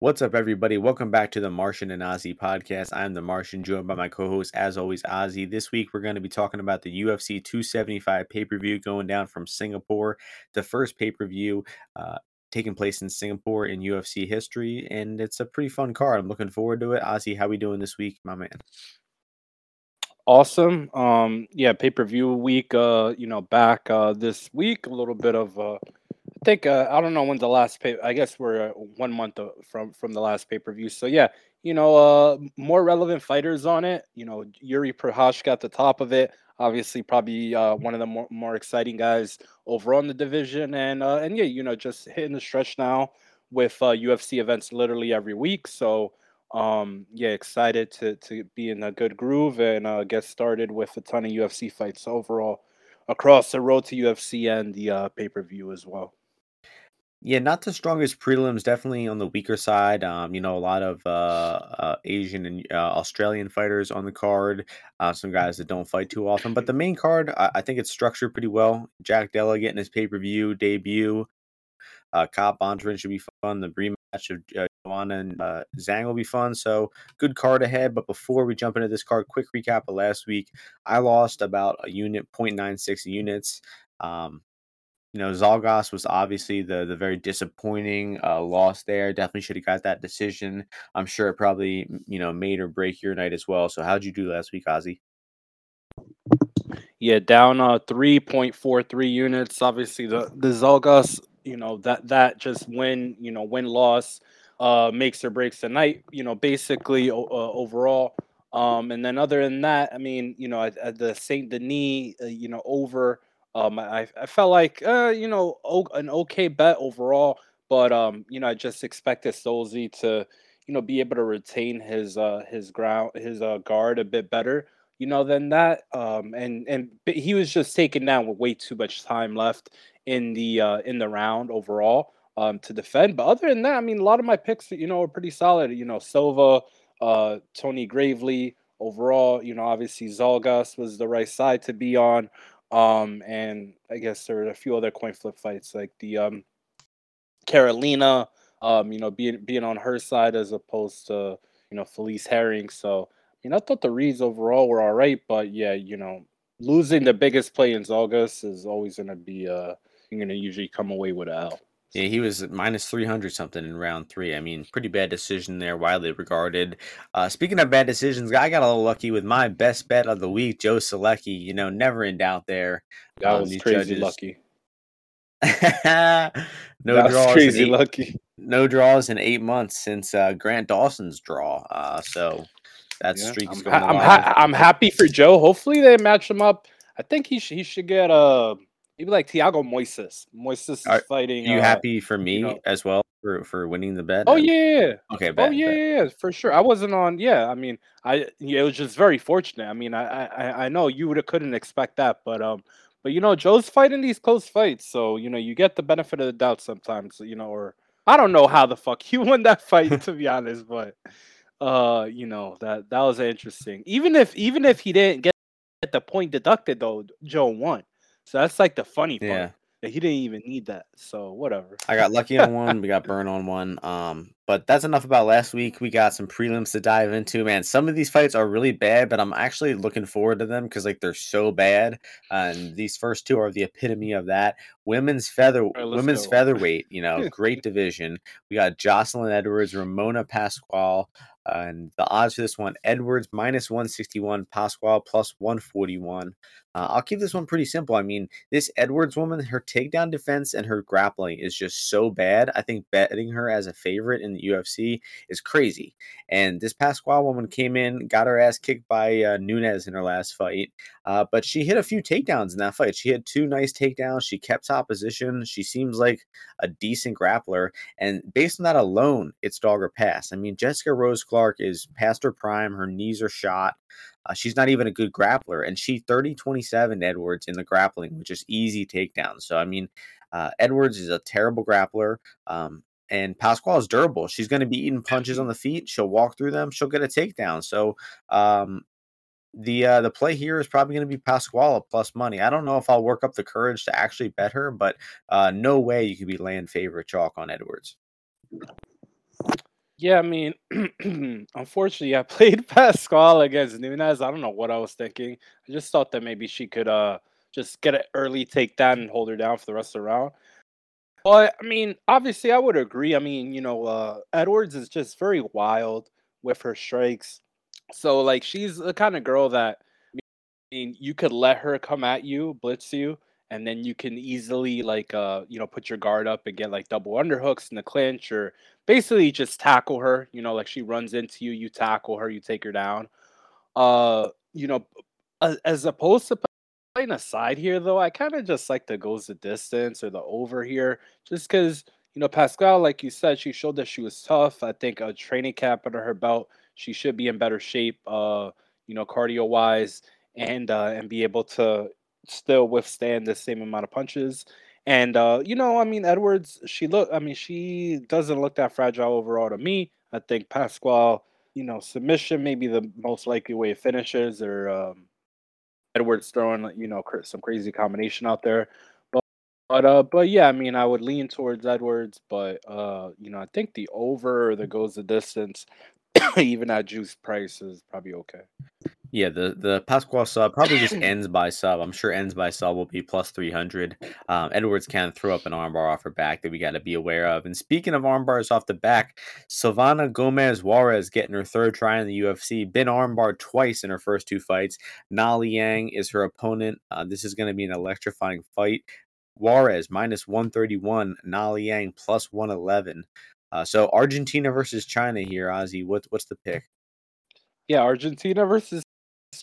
What's up, everybody? Welcome back to the Martian and Ozzy podcast. I'm the Martian, joined by my co host, as always, Ozzy. This week, we're going to be talking about the UFC 275 pay per view going down from Singapore, the first pay per view uh, taking place in Singapore in UFC history. And it's a pretty fun card. I'm looking forward to it. Ozzy, how we doing this week, my man? Awesome. Um, yeah, pay per view week. Uh, you know, back uh this week, a little bit of uh think uh, I don't know when the last pay. I guess we're uh, one month from from the last pay per view. So yeah, you know, uh, more relevant fighters on it. You know, Yuri Prochazka at the top of it. Obviously, probably uh, one of the more, more exciting guys overall in the division. And uh, and yeah, you know, just hitting the stretch now with uh, UFC events literally every week. So um, yeah, excited to to be in a good groove and uh, get started with a ton of UFC fights overall across the road to UFC and the uh, pay per view as well. Yeah, not the strongest prelims, definitely on the weaker side. Um, you know, a lot of uh, uh Asian and uh, Australian fighters on the card. Uh, some guys that don't fight too often, but the main card, I, I think it's structured pretty well. Jack Della getting his pay per view debut. Uh, Cop Bontorin should be fun. The rematch of uh, Joanna and uh, Zhang will be fun. So good card ahead. But before we jump into this card, quick recap of last week. I lost about a unit, 0.96 units. Um, you know, Zhalgas was obviously the the very disappointing uh, loss there. Definitely should have got that decision. I'm sure it probably you know made or break your night as well. So how'd you do last week, Ozzy? Yeah, down uh 3.43 units. Obviously, the the Zhalgas, you know that that just win, you know, win loss, uh, makes or breaks the night. You know, basically uh, overall. Um, and then other than that, I mean, you know, at, at the Saint Denis, uh, you know, over um, I, I felt like uh, you know an okay bet overall, but um, you know I just expected Stolze to you know be able to retain his uh his ground his uh guard a bit better you know than that. Um and and he was just taken down with way too much time left in the uh in the round overall um to defend. But other than that i mean a lot of my picks you know are pretty solid. You know silva uh tony gravely overall you know obviously zhalgas was the right side to be on um, and I guess there were a few other coin flip fights like the um, Carolina, um, you know, being being on her side as opposed to you know Felice Herrig. So I mean, I thought the reads overall were all right, but yeah, you know, losing the biggest play in August is always going to be uh, you're going to usually come away with a L. Yeah, he was minus 300 something in round three. I mean, pretty bad decision there, widely regarded. Uh, speaking of bad decisions, I got a little lucky with my best bet of the week, Joe Solecki. You know, never in doubt there. That um, was crazy judges. lucky. no that draws. crazy eight, lucky. No draws in eight months since uh, Grant Dawson's draw. Uh, so that yeah. streak is going. I'm, ha- I'm happy for Joe. Hopefully they match him up. I think he sh- he should get a. Uh, Maybe like Thiago Moises. Moises is fighting. You uh, happy for me you know, as well for, for winning the bet? Oh yeah. Okay. Bet, oh yeah, bet. yeah, for sure. I wasn't on. Yeah, I mean, I yeah, it was just very fortunate. I mean, I I, I know you would have couldn't expect that, but um, but you know, Joe's fighting these close fights, so you know, you get the benefit of the doubt sometimes. You know, or I don't know how the fuck he won that fight to be honest, but uh, you know that that was interesting. Even if even if he didn't get the point deducted though, Joe won. So that's like the funny part. Yeah. That he didn't even need that. So whatever. I got lucky on one. we got burned on one. Um, but that's enough about last week. We got some prelims to dive into. Man, some of these fights are really bad, but I'm actually looking forward to them because like they're so bad. and these first two are the epitome of that. Women's feather, right, women's go. featherweight. You know, great division. We got Jocelyn Edwards, Ramona Pascual, and the odds for this one Edwards minus 161, Pascual plus 141. Uh, I'll keep this one pretty simple. I mean, this Edwards woman, her takedown defense and her grappling is just so bad. I think betting her as a favorite in the UFC is crazy. And this Pascual woman came in, got her ass kicked by uh, Nunes in her last fight, uh, but she hit a few takedowns in that fight. She had two nice takedowns. She kept top position. She seems like a decent grappler. And based on that alone, it's dog or pass. I mean, Jessica Rose Clark is past her prime. Her knees are shot. Uh, she's not even a good grappler, and she 30 27 Edwards in the grappling, which is easy takedowns. So, I mean, uh, Edwards is a terrible grappler. Um, and Pascual is durable. She's going to be eating punches on the feet. She'll walk through them. She'll get a takedown. So, um, the uh, the play here is probably going to be Pascual plus money. I don't know if I'll work up the courage to actually bet her, but uh, no way you could be laying favorite chalk on Edwards. Yeah, I mean, unfortunately, I played Pascual against Nunes. I don't know what I was thinking. I just thought that maybe she could uh just get an early take takedown and hold her down for the rest of the round. But I mean, obviously, I would agree. I mean, you know, uh, Edwards is just very wild with her strikes. So, like, she's the kind of girl that I mean, you could let her come at you, blitz you, and then you can easily like uh you know put your guard up and get like double underhooks in the clinch or basically just tackle her. You know, like she runs into you, you tackle her, you take her down. Uh, you know, as, opposed to playing a side here, though, I kind of just like the goes the distance or the over here, just because you know Pascual, like you said, she showed that she was tough. I think a training cap under her belt, she should be in better shape. Uh, you know, cardio wise, and uh, and be able to still withstand the same amount of punches. And uh, you know, I mean, Edwards, she look, I mean, she doesn't look that fragile overall to me. I think Pascual, you know, submission may be the most likely way it finishes, or um, Edwards throwing, you know, some crazy combination out there. But, but, uh, but yeah, I mean, I would lean towards Edwards, but uh, you know, I think the over that goes the distance, even at juice price, is probably okay. Yeah, the the Pascual sub probably just ends by sub. I'm sure ends by sub will be plus 300. Um, Edwards can throw up an armbar off her back that we got to be aware of. And speaking of armbars off the back, Silvana Gomez Juarez getting her third try in the UFC, been armbarred twice in her first two fights. Na Liang is her opponent. Uh, this is going to be an electrifying fight. Juarez minus 131, Na Liang plus 111. Uh, so Argentina versus China here, Ozzy. What, what's the pick? Yeah, Argentina versus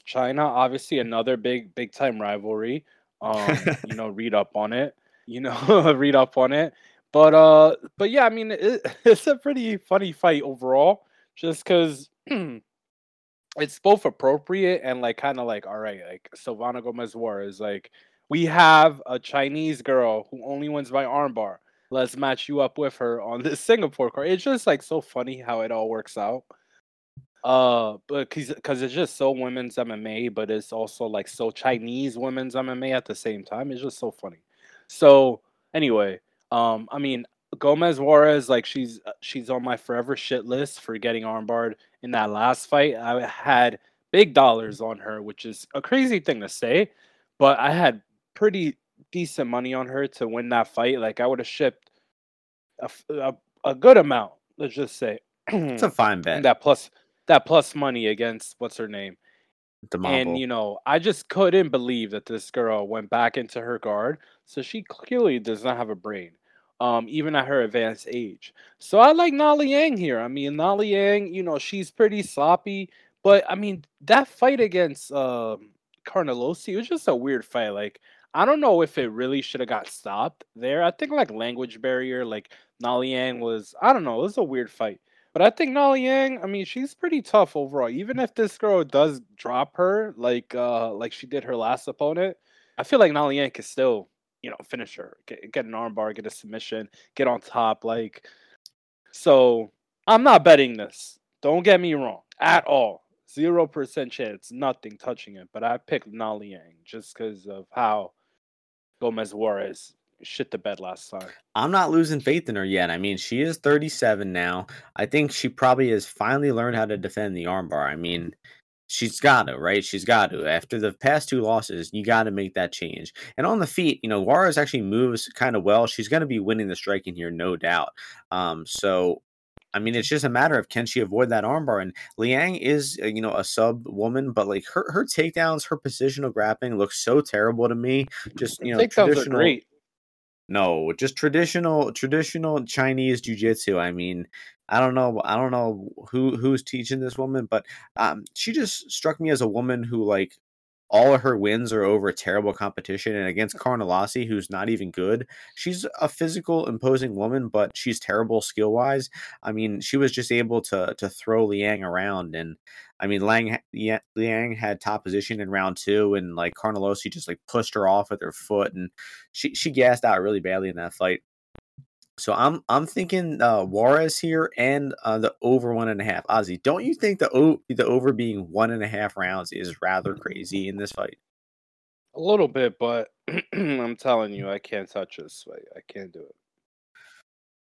China, obviously another big big time rivalry. Um, you know, read up on it. You know, read up on it. But uh, but yeah, I mean, it, it's a pretty funny fight overall, just because it's both appropriate and like kind of like all right, like Silvana Gomez Juarez like we have a Chinese girl who only wins by armbar. Let's match you up with her on this Singapore card. It's just like so funny how it all works out. Uh, but cause, cause it's just so women's MMA, but it's also like so Chinese women's MMA at the same time. It's just so funny. So anyway, um, I mean Gomez Juarez, like she's uh, she's on my forever shit list for getting armbarred in that last fight. I had big dollars on her, which is a crazy thing to say, but I had pretty decent money on her to win that fight. Like I would have shipped a, a, a good amount. Let's just say it's a fine bet. That plus that plus money against what's her name. And you know, I just couldn't believe that this girl went back into her guard. So she clearly does not have a brain, um, even at her advanced age. So I like Na Liang here. I mean, Na Liang, you know, she's pretty sloppy, but I mean, that fight against um, Carnelossi was just a weird fight. Like, I don't know if it really should have got stopped there. I think like language barrier, like Na Liang was, I don't know, it was a weird fight. But I think Na Liang, I mean, she's pretty tough overall. Even if this girl does drop her, like uh, like she did her last opponent, I feel like Na Liang can still, you know, finish her, get, get an armbar, get a submission, get on top. Like, so I'm not betting this. Don't get me wrong at all. Zero percent chance, nothing touching it. But I picked Na Liang just because of how Gomez Juarez shit the bed last time. I'm not losing faith in her yet. I mean, she is 37 now. I think she probably has finally learned how to defend the armbar. I mean, she's got to, right? She's got to. After the past two losses, you got to make that change. And on the feet, you know, Juarez actually moves kind of well. She's going to be winning the striking here, no doubt. Um, so I mean, it's just a matter of can she avoid that armbar. And Liang is, uh, you know, a sub woman, but like her her takedowns, her positional grappling looks so terrible to me. Just you know, takedowns traditional. Are great. No, just traditional traditional Chinese jujitsu. I mean, I don't know. I don't know who who's teaching this woman, but um, she just struck me as a woman who like all of her wins are over terrible competition and against mm. Carnelossi, who's not even good. She's a physical, imposing woman, but she's terrible skill wise. I mean, she was just able to to throw Liang around, and I mean, Lang Liang had top position in round two, and like Carnelossi just like pushed her off with her foot, and she she gassed out really badly in that fight. So I'm I'm thinking uh, Juarez here and uh, the over one and a half. Ozzy, don't you think the o- the over being one and a half rounds is rather crazy in this fight? A little bit, but I'm telling you, I can't touch this fight. I can't do it.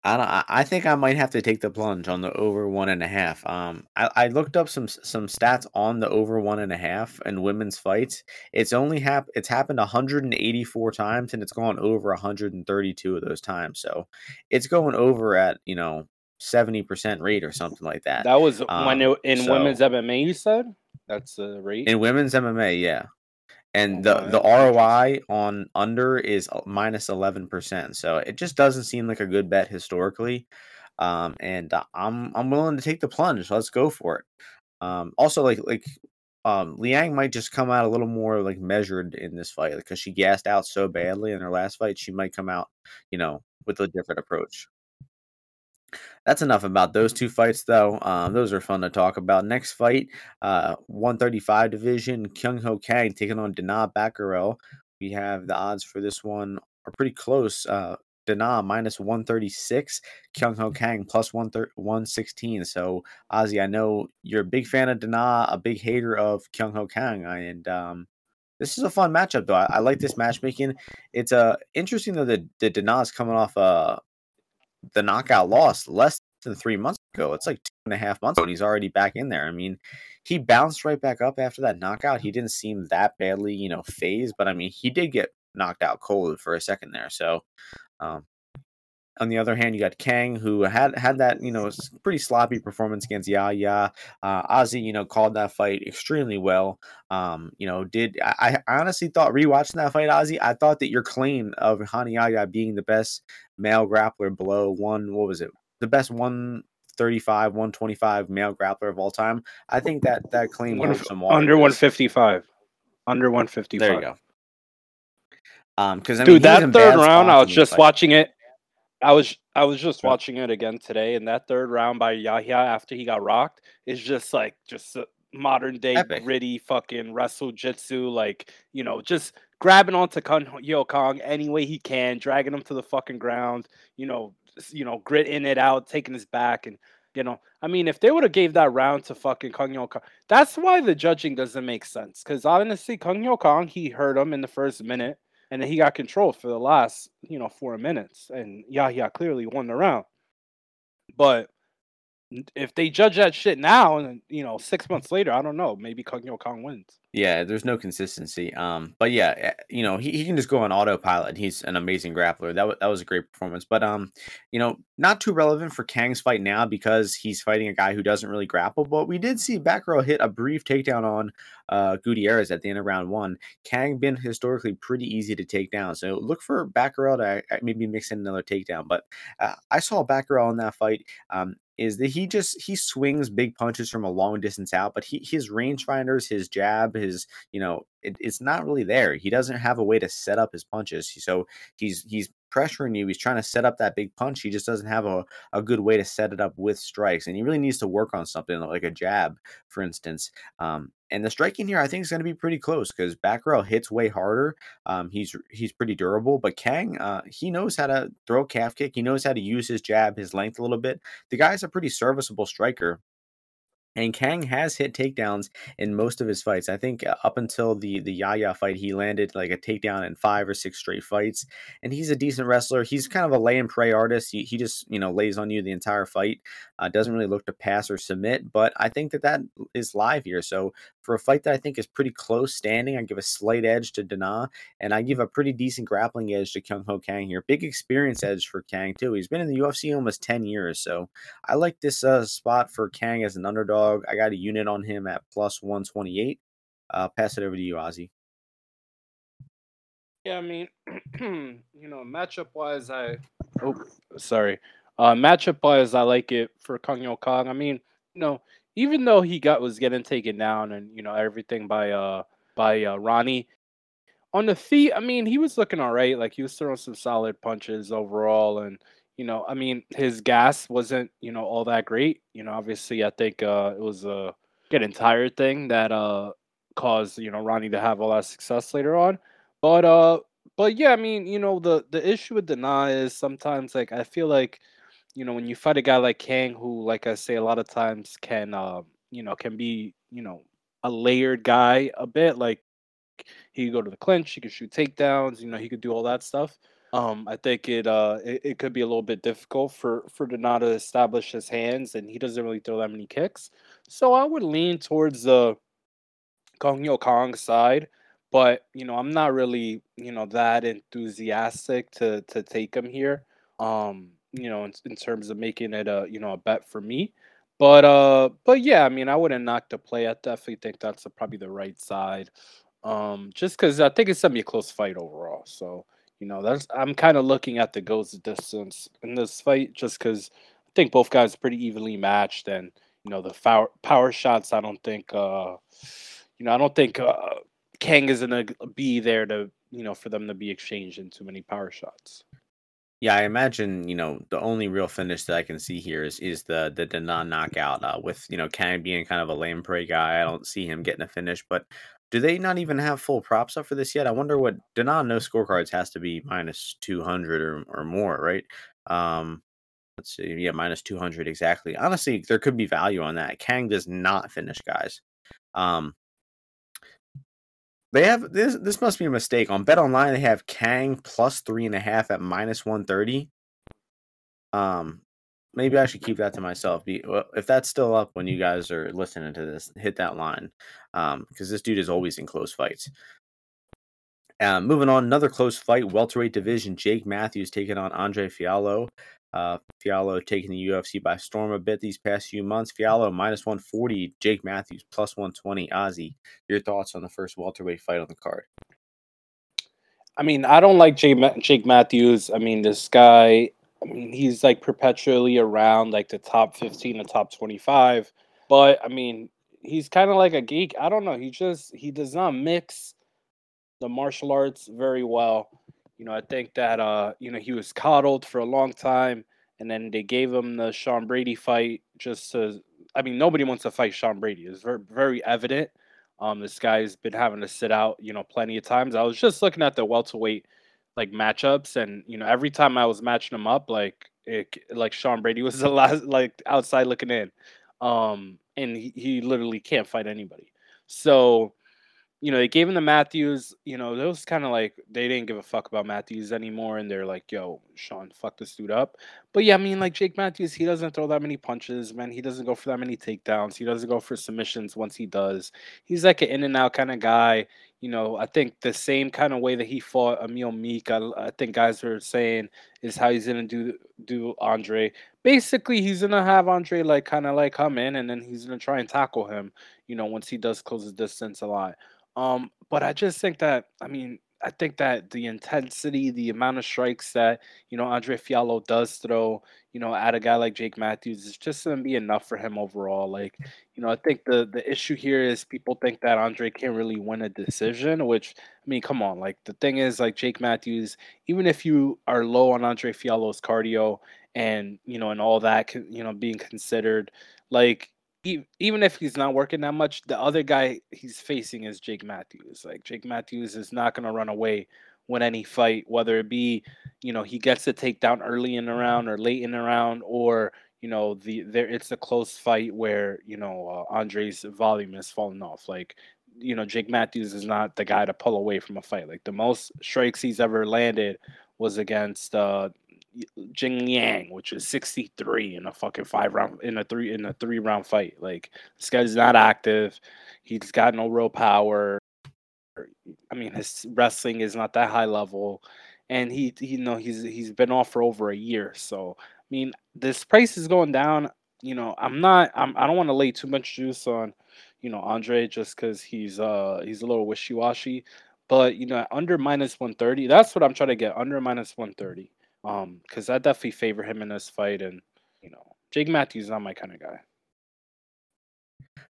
I don't. I I think I might have to take the plunge on the over one and a half. Um, I, I looked up some some stats on the over one and a half in women's fights. It's only hap- It's happened 184 times, and it's gone over 132 of those times. So, it's going over at you know 70 percent rate or something like that. That was when Um, it, in so women's MMA. You said that's the rate. in women's MMA, yeah. And the the. ROI on under is minus 11%. So it just doesn't seem like a good bet historically. Um, and uh, I'm I'm willing to take the plunge. Let's go for it. Um, also like like um Liang might just come out a little more like measured in this fight because she gassed out so badly in her last fight. She might come out, you know, with a different approach. That's enough about those two fights, though. Um, those are fun to talk about. Next fight, uh, 135 division, Kyung Ho Kang taking on Danaa Batgerel. We have the odds for this one are pretty close. Uh, Danaa minus 136, Kyung Ho Kang plus 116. So, Ozzy, I know you're a big fan of Danaa, a big hater of Kyung Ho Kang, and um, this is a fun matchup, though. I, I like this matchmaking. It's uh, interesting, though, that, that Danaa is coming off uh, the knockout loss less than three months ago. It's like two and a half months ago, and he's already back in there. I mean, he bounced right back up after that knockout. He didn't seem that badly, you know, phased, but I mean, he did get knocked out cold for a second there. So, um, on the other hand, you got Kang, who had had that you know pretty sloppy performance against Yaya. Uh, Ozzy, you know, called that fight extremely well. Um, you know, did I, I honestly thought rewatching that fight, Ozzy, I thought that your claim of Rani Yahya being the best male grappler below one, what was it, the best one. 35 125 male grappler of all time i think that that claim One, some water 155. Under 155. there you go um because I mean, Dude, that third round, I was just fights. watching it. I was I was just watching it again today, and that third round by Yahya after he got rocked is just like just modern day Epic. gritty fucking wrestle jitsu, like you know, just grabbing onto Kyung Ho Kang any way he can, dragging him to the fucking ground, you know, you know, gritting it out, taking his back, and you know, I mean, if they would have gave that round to fucking Kyung Ho Kang, that's why the judging doesn't make sense. Because honestly, Kyung Ho Kang, he hurt him in the first minute and then he got control for the last, you know, four minutes, and Yahya clearly won the round. But if they judge that shit now, and you know, six months later, I don't know, maybe Kyung Ho Kang wins. Yeah, there's no consistency. Um, but yeah, eh, you know, he, he can just go on autopilot. He's an amazing grappler. That was that was a great performance. But um, you know, not too relevant for Kang's fight now because he's fighting a guy who doesn't really grapple. But we did see Batgerel hit a brief takedown on uh Gutierrez at the end of round one. Kang been historically pretty easy to take down, so look for Batgerel to uh, maybe mix in another takedown. But uh, I saw Batgerel in that fight. Um, is that he just he swings big punches from a long distance out, but he his rangefinders, his jab, his you know, it, it's not really there. He doesn't have a way to set up his punches. So he's he's pressuring you. He's trying to set up that big punch. He just doesn't have a, a good way to set it up with strikes. And he really needs to work on something like a jab, for instance. Um, and the striking here, I think, is going to be pretty close because Batgerel hits way harder. Um, he's he's pretty durable, but Kang, uh, he knows how to throw calf kick. He knows how to use his jab, his length a little bit. The guy's a pretty serviceable striker. And Kang has hit takedowns in most of his fights. I think uh, up until the the Yahya fight, he landed like a takedown in five or six straight fights. And he's a decent wrestler. He's kind of a lay and pray artist. He, he just you know lays on you the entire fight. Uh, doesn't really look to pass or submit. But I think that that is live here. So for a fight that I think is pretty close standing, I give a slight edge to Danaa, and I give a pretty decent grappling edge to Kyung Ho Kang here. Big experience edge for Kang too. He's been in the UFC almost ten years, so I like this uh, spot for Kang as an underdog. I got a unit on him at plus 128. Uh, pass it over to you, Ozzy. Yeah, I mean, you know, matchup wise, I oh sorry, uh, matchup wise, I like it for Kyung Ho Kang. I mean, you know, even though he got was getting taken down and you know everything by uh by uh, Ronnie on the feet, I mean, he was looking all right. Like he was throwing some solid punches overall, and you know, I mean, his gas wasn't you know all that great. You know, obviously, I think uh, it was a getting tired thing that uh caused you know Ronnie to have all that success later on. But uh, but yeah, I mean, you know, the the issue with Danaa is sometimes like I feel like, you know, when you fight a guy like Kang, who, like I say, a lot of times can, uh, you know, can be, you know, a layered guy a bit. Like he could go to the clinch, he could shoot takedowns, you know, he could do all that stuff. Um, I think it uh it, it could be a little bit difficult for for Donato to establish his hands, and he doesn't really throw that many kicks. So I would lean towards the Kyung Ho Kang side, but you know I'm not really you know that enthusiastic to to take him here. Um, you know in, in terms of making it a you know a bet for me. But uh, but yeah, I mean I wouldn't knock the play. I definitely think that's a, probably the right side. Um, just because I think it's gonna be a close fight overall. So you know that's I'm kind of looking at the goes distance in this fight, just because I think both guys are pretty evenly matched, and you know the power power shots. I don't think uh, you know I don't think uh, Kang is gonna be there to you know for them to be exchanged in too many power shots. Yeah, I imagine, you know, the only real finish that I can see here is is the the Denan knockout uh, with, you know, Kang being kind of a lame prey guy. I don't see him getting a finish, but do they not even have full props up for this yet? I wonder what Denan no scorecards has to be minus 200 or, or more, right? Um, let's see. Yeah, minus 200 exactly. Honestly, there could be value on that. Kang does not finish guys. Um, they have this. This must be a mistake on Bet Online. They have Kang plus three and a half at minus one thirty. Um, maybe I should keep that to myself. If that's still up when you guys are listening to this, hit that line. Um, because this dude is always in close fights. Uh, moving on, another close fight, welterweight division. Jake Matthews taking on Andre Fialho. Uh, taking the UFC by storm a bit these past few months. Fialho minus 140, Jake Matthews plus 120. Ozzy, your thoughts on the first welterweight fight on the card? I mean, I don't like Jake, Jake Matthews. I mean, this guy, I mean, he's like perpetually around like the top 15 the top 25. But I mean, he's kind of like a geek. I don't know. He just, he does not mix the martial arts very well. You know, I think that uh, you know, he was coddled for a long time, and then they gave him the Sean Brady fight just to. I mean, nobody wants to fight Sean Brady. It's very very evident. Um, this guy's been having to sit out, you know, plenty of times. I was just looking at the welterweight like matchups, and you know, every time I was matching them up, like it, like Sean Brady was the last, like outside looking in, um, and he, he literally can't fight anybody. So you know, they gave him the Matthews. You know, those kind of like they didn't give a fuck about Matthews anymore, and they're like, "Yo, Sean, fuck this dude up." But yeah, I mean, like Jake Matthews, he doesn't throw that many punches, man. He doesn't go for that many takedowns. He doesn't go for submissions. Once he does, he's like an in and out kind of guy. You know, I think the same kind of way that he fought Emil Meek, I, I think guys are saying is how he's gonna do do Andre. Basically, he's gonna have Andre like kind of like come in, and then he's gonna try and tackle him. You know, once he does close the distance a lot. Um, but I just think that I mean, I think that the intensity, the amount of strikes that, you know, Andre Fialho does throw, you know, at a guy like Jake Matthews is just gonna be enough for him overall. Like, you know, I think the the issue here is people think that Andre can't really win a decision, which I mean, come on, like the thing is like Jake Matthews, even if you are low on Andre Fialho's cardio and you know and all that, you know, being considered, like even if he's not working that much, the other guy he's facing is Jake Matthews. Like Jake Matthews is not going to run away with any fight, whether it be, you know, he gets a takedown early in the round or late in the round, or you know, the there it's a close fight where you know uh, Andre's volume is falling off. Like, you know, Jake Matthews is not the guy to pull away from a fight. Like the most strikes he's ever landed was against uh, Jing Yang, which is 63 in a fucking five round in a three in a three round fight. Like this guy's not active. He's got no real power. I mean, his wrestling is not that high level, and he, he you know he's he's been off for over a year. So I mean, this price is going down. You know, I'm not. I'm. I don't want to lay too much juice on, you know, Andre just because he's uh he's a little wishy washy. But you know, under minus 130, that's what I'm trying to get. Under minus 130. Um, because I definitely favor him in this fight, and you know, Jake Matthews is not my kind of guy.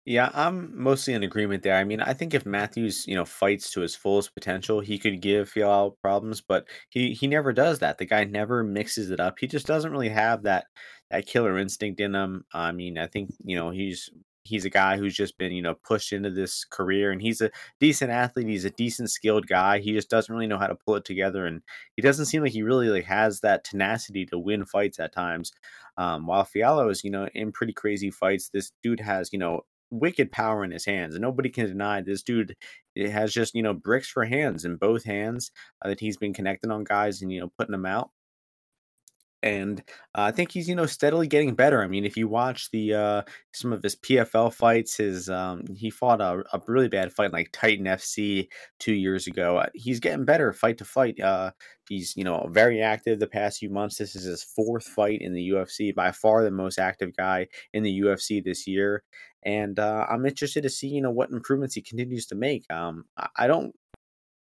Yeah, I'm mostly in agreement there. I mean, I think if Matthews, you know, fights to his fullest potential, he could give Fialho problems, but he he never does that. The guy never mixes it up. He just doesn't really have that that killer instinct in him. I mean, I think you know he's he's a guy who's just been you know pushed into this career and he's a decent athlete he's a decent skilled guy he just doesn't really know how to pull it together and he doesn't seem like he really like has that tenacity to win fights at times um, while Fialho is you know in pretty crazy fights this dude has you know wicked power in his hands, and nobody can deny this dude. It has just you know bricks for hands in both hands uh, that he's been connecting on guys and you know putting them out and uh, I think he's you know steadily getting better. I mean, if you watch the uh, some of his PFL fights, his um, he fought a, a really bad fight like Titan FC two years ago. Uh, he's getting better fight to fight. Uh, he's you know very active the past few months. This is his fourth fight in the UFC, by far the most active guy in the UFC this year. And uh, I'm interested to see you know what improvements he continues to make. Um, I don't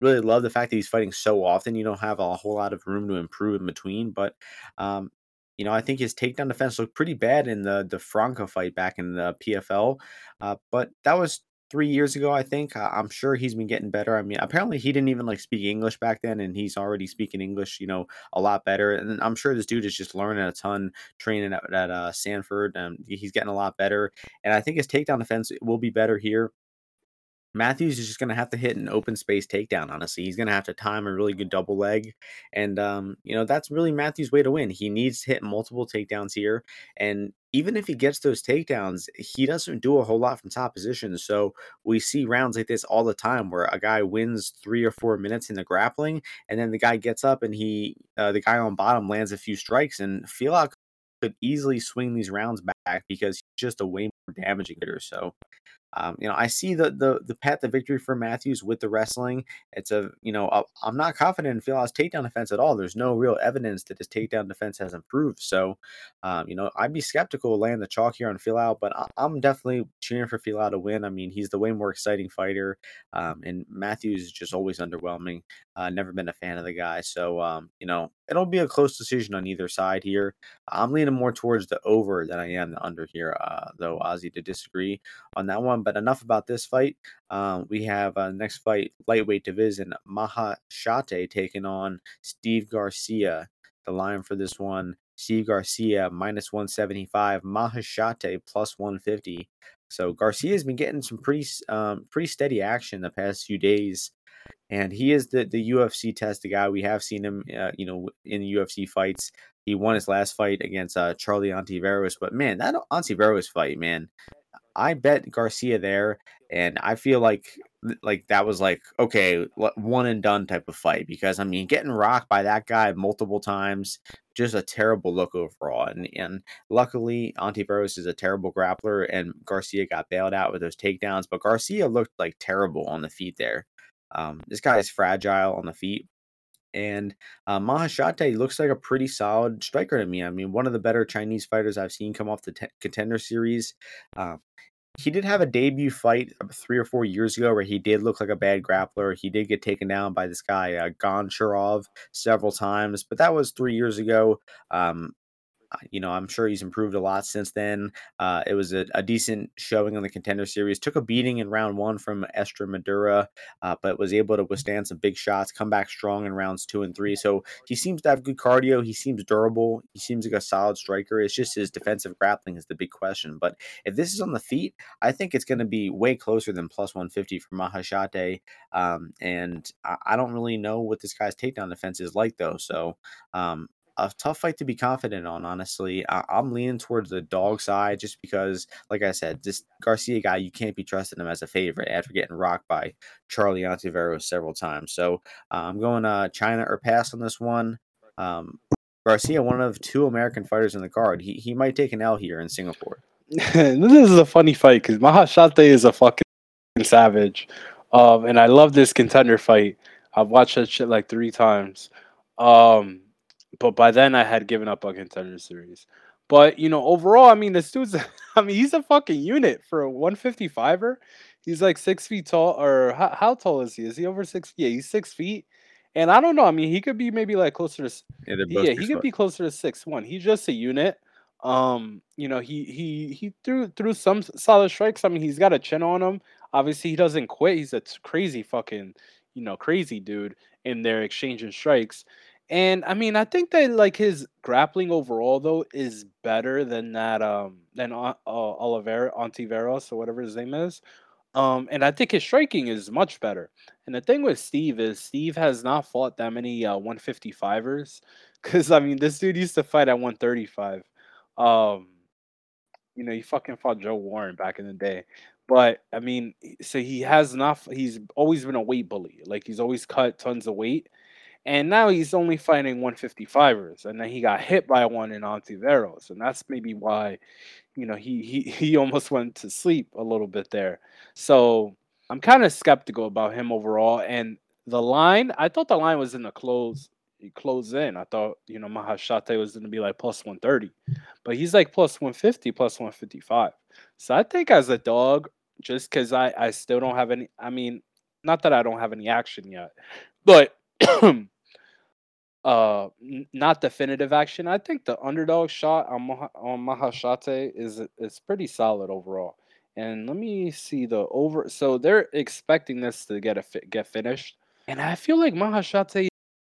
really love the fact that he's fighting so often. You don't have a whole lot of room to improve in between, but um, you know, I think his takedown defense looked pretty bad in the the Franco fight back in the PFL, uh, but that was three years ago. I think I'm sure he's been getting better. I mean, apparently he didn't even like speak English back then, and he's already speaking English, you know, a lot better. And I'm sure this dude is just learning a ton, training at, at uh, Sanford, and he's getting a lot better. And I think his takedown defense will be better here. Matthews is just going to have to hit an open space takedown. Honestly, he's going to have to time a really good double leg, and um, you know that's really Matthews' way to win. He needs to hit multiple takedowns here, and even if he gets those takedowns, he doesn't do a whole lot from top position. So we see rounds like this all the time where a guy wins three or four minutes in the grappling, and then the guy gets up and he, uh, the guy on bottom lands a few strikes, and Fialho could easily swing these rounds back because he's just a way more damaging hitter. So um, you know, I see the the the path to victory for Matthews with the wrestling. It's a you know i am not confident in Fialho's takedown defense at all. There's no real evidence that his takedown defense has improved. So, um, you know, I'd be skeptical laying the chalk here on Fialho, but I, am definitely cheering for Fialho to win. I mean, he's the way more exciting fighter, um, and Matthews is just always underwhelming. Uh, never been a fan of the guy. So, um, you know, it'll be a close decision on either side here. I'm leaning more towards the over than I am the under here, uh, though Ozzy to disagree on that one. But enough about this fight. Um, we have uh, next fight, lightweight division, Maha Maheshate taking on Steve Garcia. The line for this one, Steve Garcia minus 175, Maheshate plus 150. So Garcia has been getting some pretty um, pretty steady action the past few days and he is the the UFC tested guy. We have seen him, uh, you know, in the UFC fights. He won his last fight against uh, Charlie Ontiveros, but man, that Ontiveros fight, man, I bet Garcia there, and I feel like like that was like okay, one and done type of fight because I mean, getting rocked by that guy multiple times, just a terrible look overall. And and luckily, Ontiveros is a terrible grappler, and Garcia got bailed out with those takedowns, but Garcia looked like terrible on the feet there. Um, this guy is fragile on the feet. And uh, Maheshate looks like a pretty solid striker to me. I mean, one of the better Chinese fighters I've seen come off the t- contender series. Uh, he did have a debut fight three or four years ago where he did look like a bad grappler. He did get taken down by this guy, uh, Goncharov, several times, but that was three years ago. Um, you know, I'm sure he's improved a lot since then. Uh, it was a, a, decent showing on the contender series. Took a beating in round one from Extremadura, uh, but was able to withstand some big shots, come back strong in rounds two and three. So he seems to have good cardio. He seems durable. He seems like a solid striker. It's just his defensive grappling is the big question. But if this is on the feet, I think it's going to be way closer than plus 150 for Maheshate. Um, and I, I, don't really know what this guy's takedown defense is like, though. So um, a tough fight to be confident on, honestly. I- am leaning towards the dog side just because, like I said, this Garcia guy, you can't be trusting him as a favorite after getting rocked by Charlie Ontiveros several times. So uh, I'm going uh, China or pass on this one. Um, Garcia, one of two American fighters in the card, he, he might take an L here in Singapore. this is a funny fight because Maheshate is a fucking savage. Um, and I love this contender fight. I've watched that shit like three times. Um, but by then I had given up on contender series. But you know, overall, I mean, this dude's I mean, he's a fucking unit for a 155er. He's like six feet tall, or how, how tall is he? Is he over six? Yeah, he's six feet. And I don't know. I mean, he could be maybe like closer to yeah, yeah he could be closer to six one. He's just a unit. Um, you know, he he he threw threw some solid strikes. I mean, he's got a chin on him. Obviously, he doesn't quit. He's a crazy fucking, you know, crazy dude in there exchanging strikes. And I mean, I think that like his grappling overall though is better than that um than uh, Oliver Ontiveros or whatever his name is. Um, and I think his striking is much better. And the thing with Steve is Steve has not fought that many uh, 155ers because I mean this dude used to fight at 135. Um, You know, he fucking fought Joe Warren back in the day. But I mean, so he has enough. He's always been a weight bully. Like he's always cut tons of weight, and now he's only fighting 155ers, and then he got hit by one in Ontiveros, and that's maybe why, you know, he he he almost went to sleep a little bit there. So I'm kind of skeptical about him overall, and the line. I thought the line was in the close close in. I thought, you know, Maheshate was going to be like plus 130, but he's like plus 150, plus 155. So I think as a dog, just because I, I still don't have any, I mean, not that I don't have any action yet, but uh not definitive action. I think the underdog shot on, Mah- on Maheshate is is pretty solid overall. And let me see the over. So they're expecting this to get a fi- get finished, and I feel like Maheshate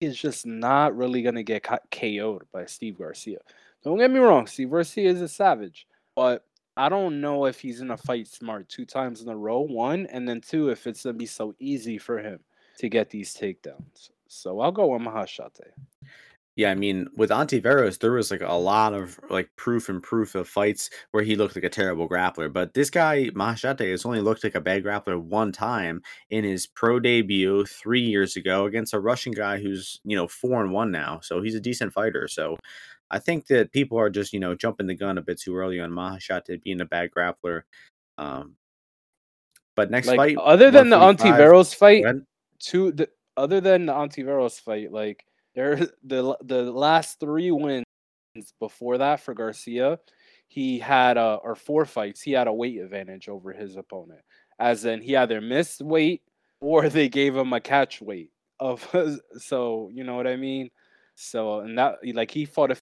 is just not really to get KO'd by Steve Garcia. Don't get me wrong, Steve Garcia is a savage, but I don't know if he's to fight smart two times in a row. One, and then two, if it's to be so easy for him to get these takedowns. So I'll go with Maheshate. Yeah, I mean, with Ontiveros, there was like a lot of like proof and proof of fights where he looked like a terrible grappler. But this guy, Maheshate, has only looked like a bad grappler one time in his pro debut three years ago against a Russian guy who's, you know, four and one now. So he's a decent fighter. So I think that people are just, you know, jumping the gun a bit too early on Maheshate being a bad grappler. Um, but next like, fight, other than the Ontiveros fight, two, the, other than the Ontiveros fight, like, there, the the last three wins before that for Garcia, he had a or four fights. He had a weight advantage over his opponent, as in he either missed weight or they gave him a catch weight of. So you know what I mean. So and that like he fought a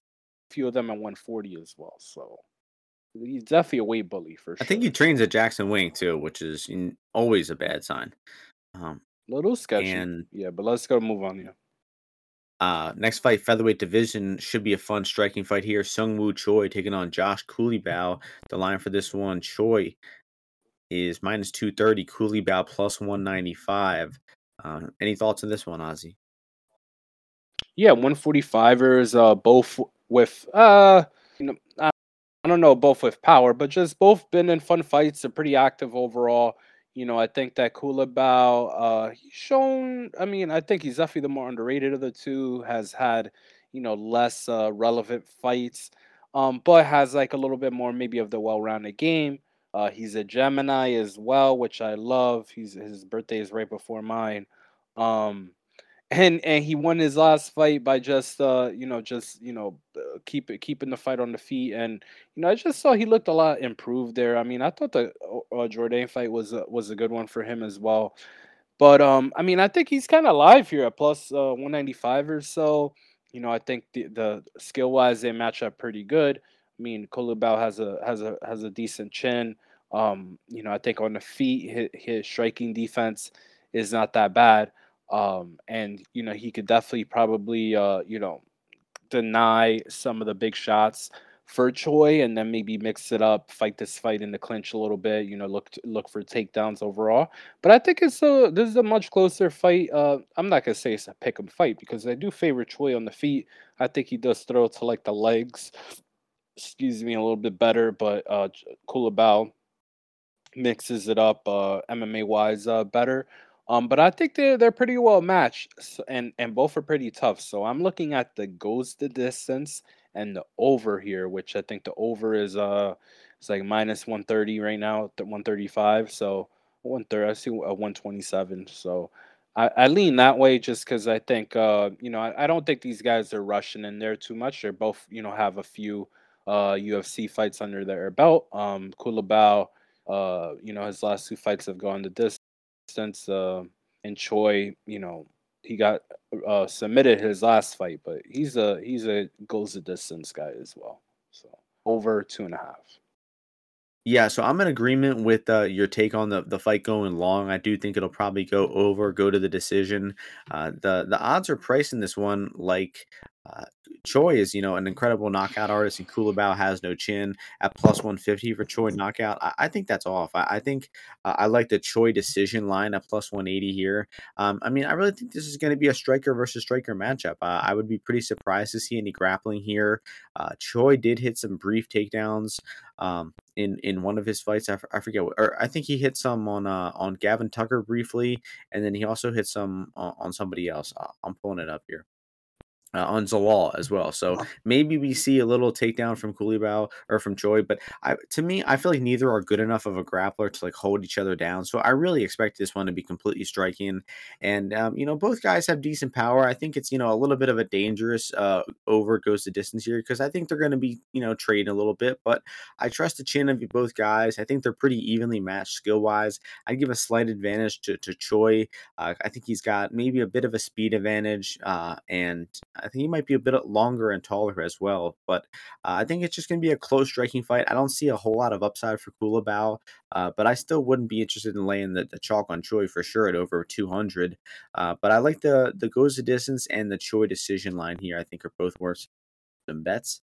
few of them at 140 as well. So he's definitely a weight bully for sure. I think he trains at Jackson Wink too, which is always a bad sign. Um, little sketchy. And, yeah, but let's go move on. Yeah. Uh, next fight, featherweight division should be a fun striking fight here. Sung Woo Choi taking on Josh Culibao. The line for this one, Choi is minus two thirty. Culibao plus one ninety five. Uh, any thoughts on this one, Ozzy? Yeah, one forty fivers. Uh, both with uh, you know, I, I don't know, both with power, but just both been in fun fights. They're pretty active overall. You know, I think that Culibao, uh, he's shown. I mean, I think he's definitely the more underrated of the two. Has had, you know, less uh, relevant fights, um, but has like a little bit more maybe of the well-rounded game. Uh, he's a Gemini as well, which I love. He's his birthday is right before mine. Um, and and he won his last fight by just uh you know just you know uh, keep keeping the fight on the feet and you know I just saw he looked a lot improved there. I mean I thought the uh, uh Jourdain fight was a, was a good one for him as well. But um I mean I think he's kind of live here at plus uh, 195 or so. You know I think the the skill wise they match up pretty good. I mean Culibao has a has a has a decent chin. Um you know I think on the feet his, his striking defense is not that bad. Um, and you know he could definitely probably uh, you know deny some of the big shots for Choi, and then maybe mix it up, fight this fight in the clinch a little bit. You know, look look for takedowns overall. But I think it's a this is a much closer fight. Uh, I'm not gonna say it's a pick 'em fight because I do favor Choi on the feet. I think he does throw to like the legs. Excuse me, a little bit better, but uh, Culibao mixes it up uh, MMA wise uh, better. Um, but I think they're they're pretty well matched, and and both are pretty tough. So I'm looking at the goes the distance and the over here, which I think the over is uh it's like minus 130 right now, 135. So 130, I see a 127. So I, I lean that way just because I think uh you know I, I don't think these guys are rushing in there too much. They're both you know have a few uh UFC fights under their belt. Um, Culibao, uh, you know his last two fights have gone the distance since uh, and Choi, you know, he got uh, submitted his last fight, but he's a he's a goes the distance guy as well. So over two and a half. Yeah, so I'm in agreement with uh, your take on the, the fight going long. I do think it'll probably go over, go to the decision. Uh, the the odds are pricing this one like uh, Choi is, you know, an incredible knockout artist, and Culibao has no chin at plus 150 for Choi knockout. I, I think that's off. I, I think uh, I like the Choi decision line at plus 180 here. Um, I mean, I really think this is going to be a striker versus striker matchup. Uh, I would be pretty surprised to see any grappling here. Uh, Choi did hit some brief takedowns um, in in one of his fights. I, I forget, what, or I think he hit some on uh, on Gavin Tucker briefly, and then he also hit some on, on somebody else. I'm pulling it up here uh, on Zalal as well. So maybe we see a little takedown from Culibao or from Choi, but I, to me, I feel like neither are good enough of a grappler to like hold each other down. So I really expect this one to be completely striking. And um, you know, both guys have decent power. I think it's you know a little bit of a dangerous uh, over goes the distance here because I think they're going to be you know trading a little bit, but I trust the chin of both guys. I think they're pretty evenly matched skill wise. I give a slight advantage to to Choi. Uh, I think he's got maybe a bit of a speed advantage, uh, and I think he might be a bit longer and taller as well. But uh, I think it's just going to be a close striking fight. I don't see a whole lot of upside for Culibao, uh, but I still wouldn't be interested in laying the, the chalk on Choi for sure at over 200. Uh, but I like the the goes the distance and the Choi decision line here. I think are both worth some bets.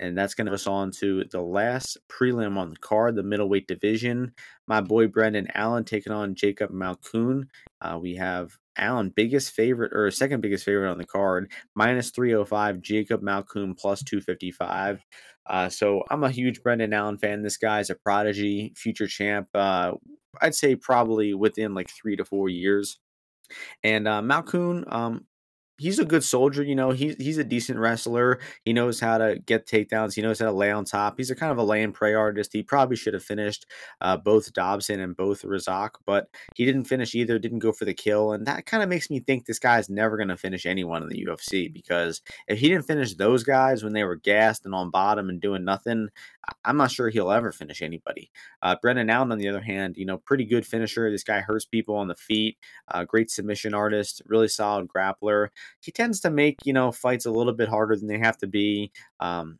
And that's going to us on to the last prelim on the card, the middleweight division. My boy Brendan Allen taking on Jacob Malkoun. Uh, we have Allen, biggest favorite or second biggest favorite on the card, minus 305. Jacob Malkoun plus 255. Uh, so I'm a huge Brendan Allen fan. This guy's a prodigy, future champ. Uh, I'd say probably within like three to four years. And uh, Malkoun, um, he's a good soldier. You know, he's he's a decent wrestler. He knows how to get takedowns. He knows how to lay on top. He's a kind of a lay and pray artist. He probably should have finished uh, both Dobson and both Razak, but he didn't finish either. Didn't go for the kill, and that kind of makes me think this guy's never going to finish anyone in the UFC because if he didn't finish those guys when they were gassed and on bottom and doing nothing, I'm not sure he'll ever finish anybody. Uh, Brendan Allen, on the other hand, you know, pretty good finisher. This guy hurts people on the feet. Uh, great submission artist. Really solid grappler he tends to make you know fights a little bit harder than they have to be. Um,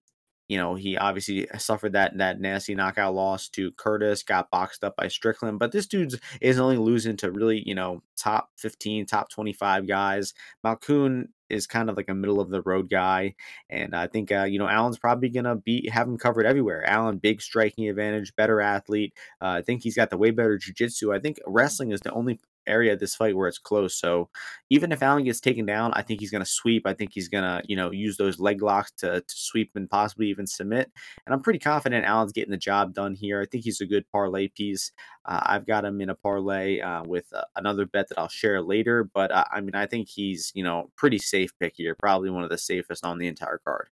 you know, he obviously suffered that that nasty knockout loss to Curtis, got boxed up by Strickland, but this dude's is only losing to really, you know, top 15, top 25 guys. Malkoun is kind of like a middle of the road guy, and I think uh, you know Allen's probably gonna be have him covered everywhere. Allen, big striking advantage, better athlete. Uh, I think he's got the way better jiu-jitsu. I think wrestling is the only area of this fight where it's close. So even if Allen gets taken down, I think he's going to sweep. I think he's going to, you know, use those leg locks to, to sweep and possibly even submit. And I'm pretty confident Allen's getting the job done here. I think he's a good parlay piece. Uh, I've got him in a parlay uh, with uh, another bet that I'll share later. But uh, I mean, I think he's, you know, pretty safe pick here. Probably one of the safest on the entire card.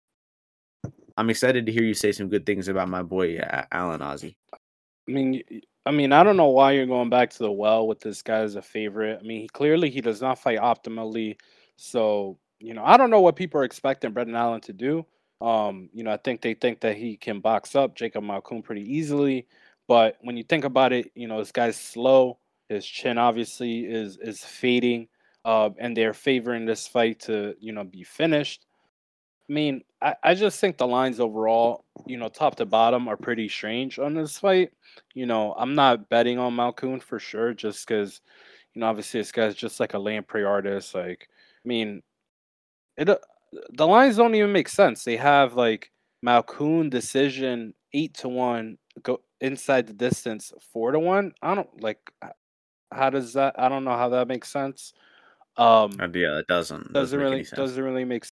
I'm excited to hear you say some good things about my boy Allen Ozzy. I mean, I mean, I don't know why you're going back to the well with this guy as a favorite. I mean, he, clearly he does not fight optimally. So, you know, I don't know what people are expecting Brendan Allen to do. Um, you know, I think they think that he can box up Jacob Malkoun pretty easily. But when you think about it, you know, this guy's slow. His chin obviously is is fading. Uh, and they're favoring this fight to, you know, be finished. I mean, I, I just think the lines overall, you know, top to bottom are pretty strange on this fight. You know, I'm not betting on Malkoun for sure, just because, you know, obviously this guy's just like a lamprey artist. Like, I mean, it uh, the lines don't even make sense. They have like Malkoun decision eight to one, go inside the distance four to one. I don't like. How does that? I don't know how that makes sense. Um, uh, yeah, it doesn't. Doesn't, doesn't really doesn't really make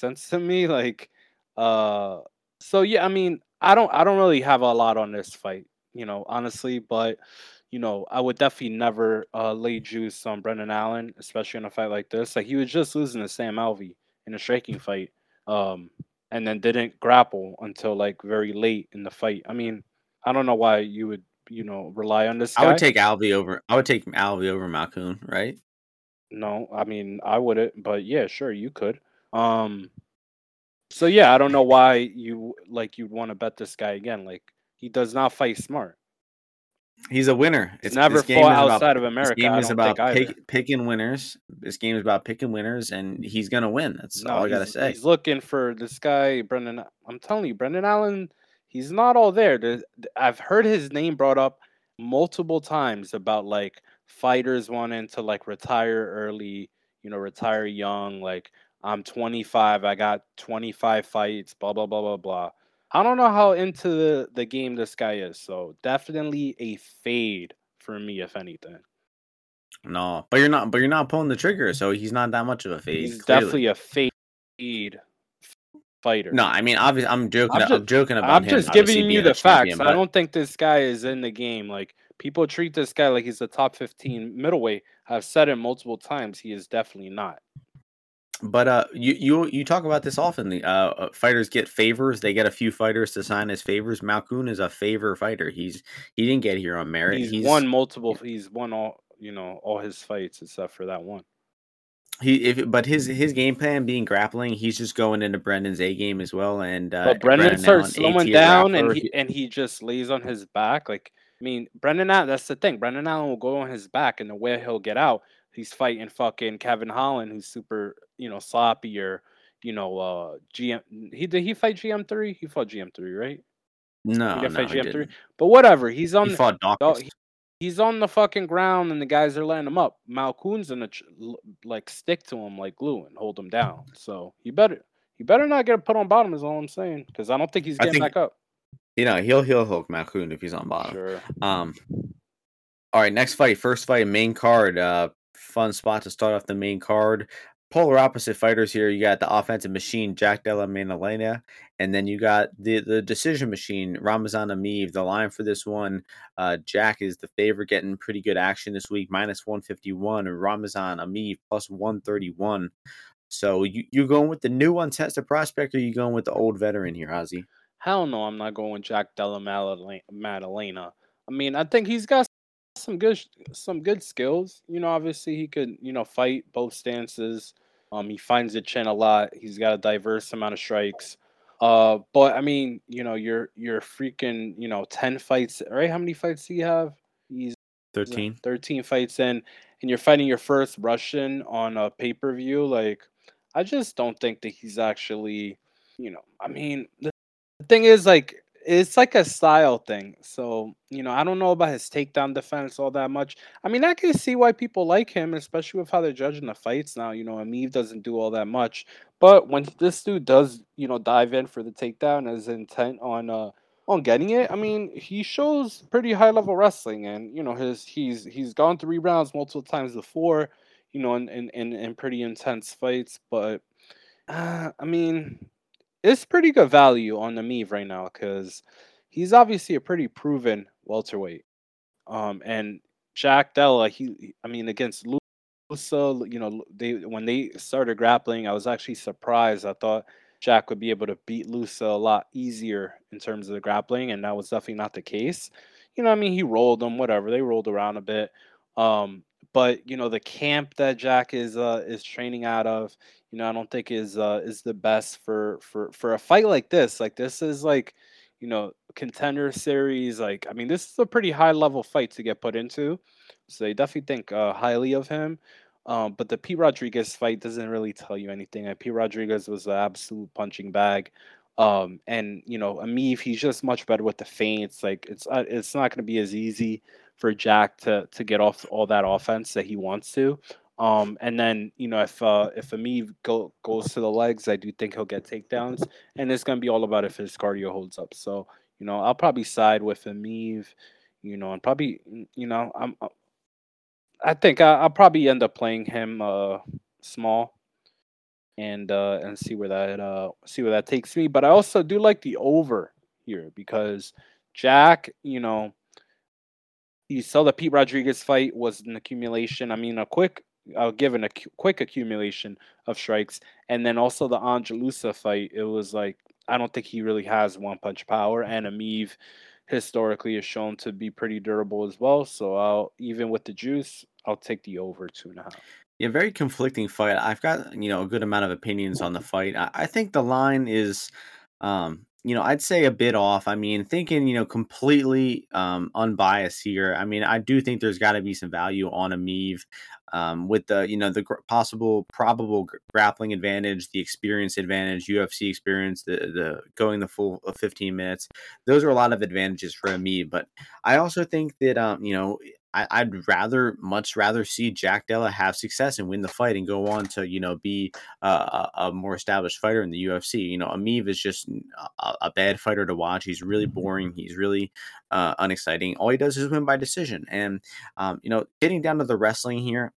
sense to me. Like, uh, so yeah, I mean, I don't, I don't really have a lot on this fight, you know, honestly, but you know, I would definitely never uh, lay juice on Brendan Allen, especially in a fight like this. Like he was just losing to Sam Alvey in a striking fight, um, and then didn't grapple until like very late in the fight. I mean, I don't know why you would, you know, rely on this. Guy. I would take Alvey over. I would take Alvey over Malkoun, right? No, I mean I wouldn't, but yeah, sure, you could. Um, so yeah, I don't know why you like you'd want to bet this guy again. Like he does not fight smart. He's a winner. It's never fought outside about, of America. This game is about pick, picking winners. This game is about picking winners, and he's gonna win. That's no, all I gotta say. He's looking for this guy, Brendan. I'm telling you, Brendan Allen. He's not all there. I've heard his name brought up multiple times about like fighters wanting to like retire early, you know, retire young. Like I'm 25. I got 25 fights. Blah blah blah blah blah. I don't know how into the the game this guy is. So definitely a fade for me, if anything. No, but you're not. But you're not pulling the trigger, so he's not that much of a fade. He's clearly. definitely a fade fighter. No, I mean, obviously, I'm joking. I'm, just, I'm joking about I'm him. just giving you the champion, facts. but- I don't think this guy is in the game. Like people treat this guy like he's a top 15 middleweight. I've said it multiple times. He is definitely not. But uh, you you you talk about this often. The uh, uh, fighters get favors. They get a few fighters to sign as favors. Malkoun is a favor fighter. He's he didn't get here on merit. He's, won multiple. He's won all you know all his fights except for that one. He if but his his game plan being grappling, he's just going into Brendan's A game as well. And uh, But Brendan Brendan starts slowing down, and he and he just lays on his back. Like I mean, Brendan Allen. That's the thing. Brendan Allen will go on his back, and the way he'll get out, he's fighting fucking Kevin Holland, who's super, you know, sloppy or you know, uh, GM. He did he fight GM three? He fought GM three, right? no, he didn't no, fight GM3. didn't. But whatever. He's on. He the- fought Oh, he- he's on the fucking ground, and the guys are letting him up. Malkoun's gonna ch- like stick to him like glue and hold him down. So he better he better not get put on bottom. Is all I'm saying because I don't think he's getting think- back up. You know, he'll he'll hook Malkoon if he's on bottom. Sure. Um, all right, next fight, first fight, main card. Uh, fun spot to start off the main card. Polar opposite fighters here. You got the offensive machine, Jack Della Maddalena, and then you got the the decision machine, Ramazan Emeev. The line for this one, uh, Jack is the favorite, getting pretty good action this week, minus one fifty one, Ramazan Emeev plus one thirty one. So you you going with the new untested prospect, or you going with the old veteran here, Ozzy? Hell no, I'm not going with Jack Della Maddalena. I mean, I think he's got some good some good skills. You know, obviously he could you know fight both stances. Um, he finds the chin a lot. He's got a diverse amount of strikes. Uh, but I mean, you know, you're you're freaking you know ten fights, right? How many fights do you have? He's Thirteen. 13 fights in, and you're fighting your first Russian on a pay per view. Like, I just don't think that he's actually, you know, I mean, the, the thing is, like, it's like a style thing. So, you know, I don't know about his takedown defense all that much. I mean, I can see why people like him, especially with how they're judging the fights now. You know, Emeev doesn't do all that much. But when this dude does, you know, dive in for the takedown as intent on, uh, on getting it. I mean, he shows pretty high level wrestling, and you know his he's he's gone three rounds multiple times before, you know, in in in, in pretty intense fights. But uh, I mean, it's pretty good value on the Meave right now because he's obviously a pretty proven welterweight. Um, and Jack Della, he I mean against Loosa, you know, they when they started grappling, I was actually surprised. I thought Jack would be able to beat Loosa a lot easier in terms of the grappling, and that was definitely not the case. You know, I mean, he rolled them, whatever. They rolled around a bit. Um, but you know, the camp that Jack is uh is training out of, you know, I don't think is uh is the best for for for a fight like this. Like this is like, you know, contender series. Like, I mean, this is a pretty high level fight to get put into. So they definitely think uh, highly of him. Um, but the Pete Rodriguez fight doesn't really tell you anything. Uh, Pete Rodriguez was an absolute punching bag. Um, and you know, Emeev, he's just much better with the feints. Like it's uh, it's not going to be as easy for Jack to to get off all that offense that he wants to. Um, and then you know, if uh, if Emeev go, goes to the legs, I do think he'll get takedowns, and it's to be all about if his cardio holds up. So you know, I'll probably side with Emeev. You know, and probably you know, I'm I think I, I'll probably end up playing him uh, small, and uh, and see where that uh, see where that takes me. But I also do like the over here because Jack, you know, you saw the Pete Rodriguez fight was an accumulation. I mean, a quick, I'll give an a quick accumulation of strikes, and then also the Ange Loosa fight. It was like I don't think he really has one punch power, and Emeev historically is shown to be pretty durable as well. So I'll even with the juice, I'll take the over two and a half. Yeah, very conflicting fight. I've got you know a good amount of opinions on the fight. I, I think the line is, um, you know, I'd say a bit off. I mean, thinking you know completely um, unbiased here. I mean, I do think there's got to be some value on Emeev um, with the you know the possible probable gr- grappling advantage, the experience advantage, UFC experience, the the going the full uh, 15 minutes. Those are a lot of advantages for Emeev. But I also think that um, you know I, I'd rather, much rather see Jack Della have success and win the fight and go on to, you know, be uh, a, a more established fighter in the UFC. You know, Emeev is just a, a bad fighter to watch. He's really boring. He's really uh, unexciting. All he does is win by decision. And, um, you know, getting down to the wrestling here,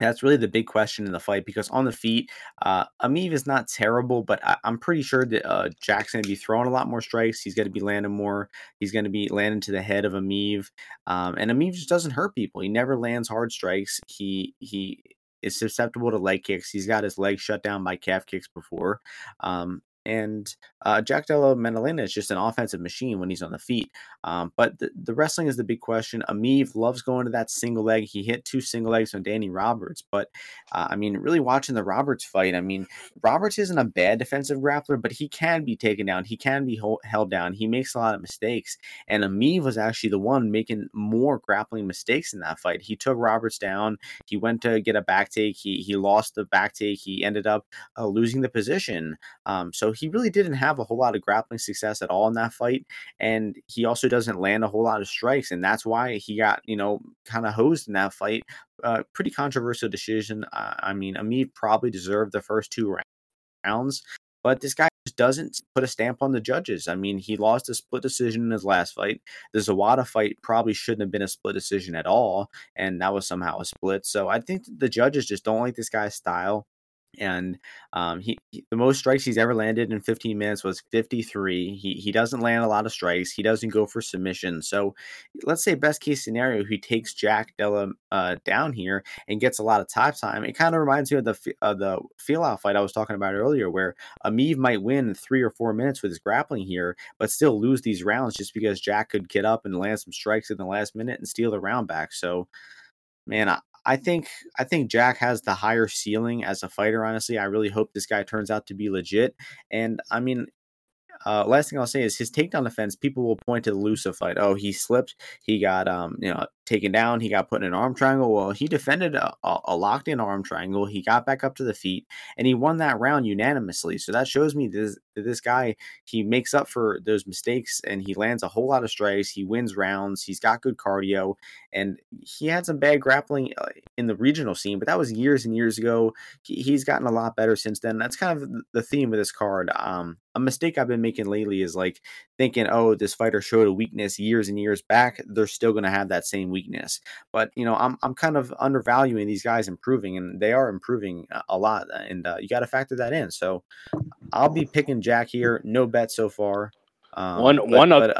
That's really the big question in the fight because on the feet, uh, Emeev is not terrible, but I, am pretty sure that uh, Jack's going to be throwing a lot more strikes. He's going to be landing more. He's going to be landing to the head of Emeev, um, and Emeev just doesn't hurt people. He never lands hard strikes. He he is susceptible to leg kicks. He's got his leg shut down by calf kicks before. Um, and uh, Jack Della Maddalena is just an offensive machine when he's on the feet. Um, but the, the, wrestling is the big question. Emeev loves going to that single leg. He hit two single legs on Danny Roberts. But uh, I mean, really watching the Roberts fight, I mean, Roberts isn't a bad defensive grappler, but he can be taken down. He can be held down. He makes a lot of mistakes. And Emeev was actually the one making more grappling mistakes in that fight. He took Roberts down. He went to get a back take. He, he lost the back take. He ended up uh, losing the position. Um, so he really didn't have a whole lot of grappling success at all in that fight. And he also doesn't land a whole lot of strikes. And that's why he got, you know, kind of hosed in that fight. Uh, pretty controversial decision. Uh, I mean, Emeev probably deserved the first two rounds, but this guy just doesn't put a stamp on the judges. I mean, he lost a split decision in his last fight. The Zawada fight probably shouldn't have been a split decision at all, and that was somehow a split. So I think the judges just don't like this guy's style and um, he, he, the most strikes he's ever landed in 15 minutes was 53. He he doesn't land a lot of strikes. He doesn't go for submission. So let's say best case scenario, he takes Jack Della uh, down here and gets a lot of top time. It kind of reminds me of the uh, the feel out fight I was talking about earlier, where Emeev might win three or four minutes with his grappling here, but still lose these rounds just because Jack could get up and land some strikes in the last minute and steal the round back. So man, I, I think I think Jack has the higher ceiling as a fighter. Honestly, I really hope this guy turns out to be legit. And I mean, uh, last thing I'll say is his takedown defense. People will point to the Loosa fight. Oh, he slipped. He got um, you know, taken down. He got put in an arm triangle. Well, he defended a, a, locked in arm triangle. He got back up to the feet and he won that round unanimously. So that shows me this this guy he makes up for those mistakes and he lands a whole lot of strikes. He wins rounds. He's got good cardio and he had some bad grappling uh, in the regional scene, but that was years and years ago. He, he's gotten a lot better since then. That's kind of the theme of this card. Um, a mistake I've been making lately is like thinking, oh, this fighter showed a weakness years and years back. They're still going to have that same weakness. But you know, I'm I'm kind of undervaluing these guys improving, and they are improving a lot, and uh, you got to factor that in. So I'll be picking Jack here. No bet so far. Um, one but, one other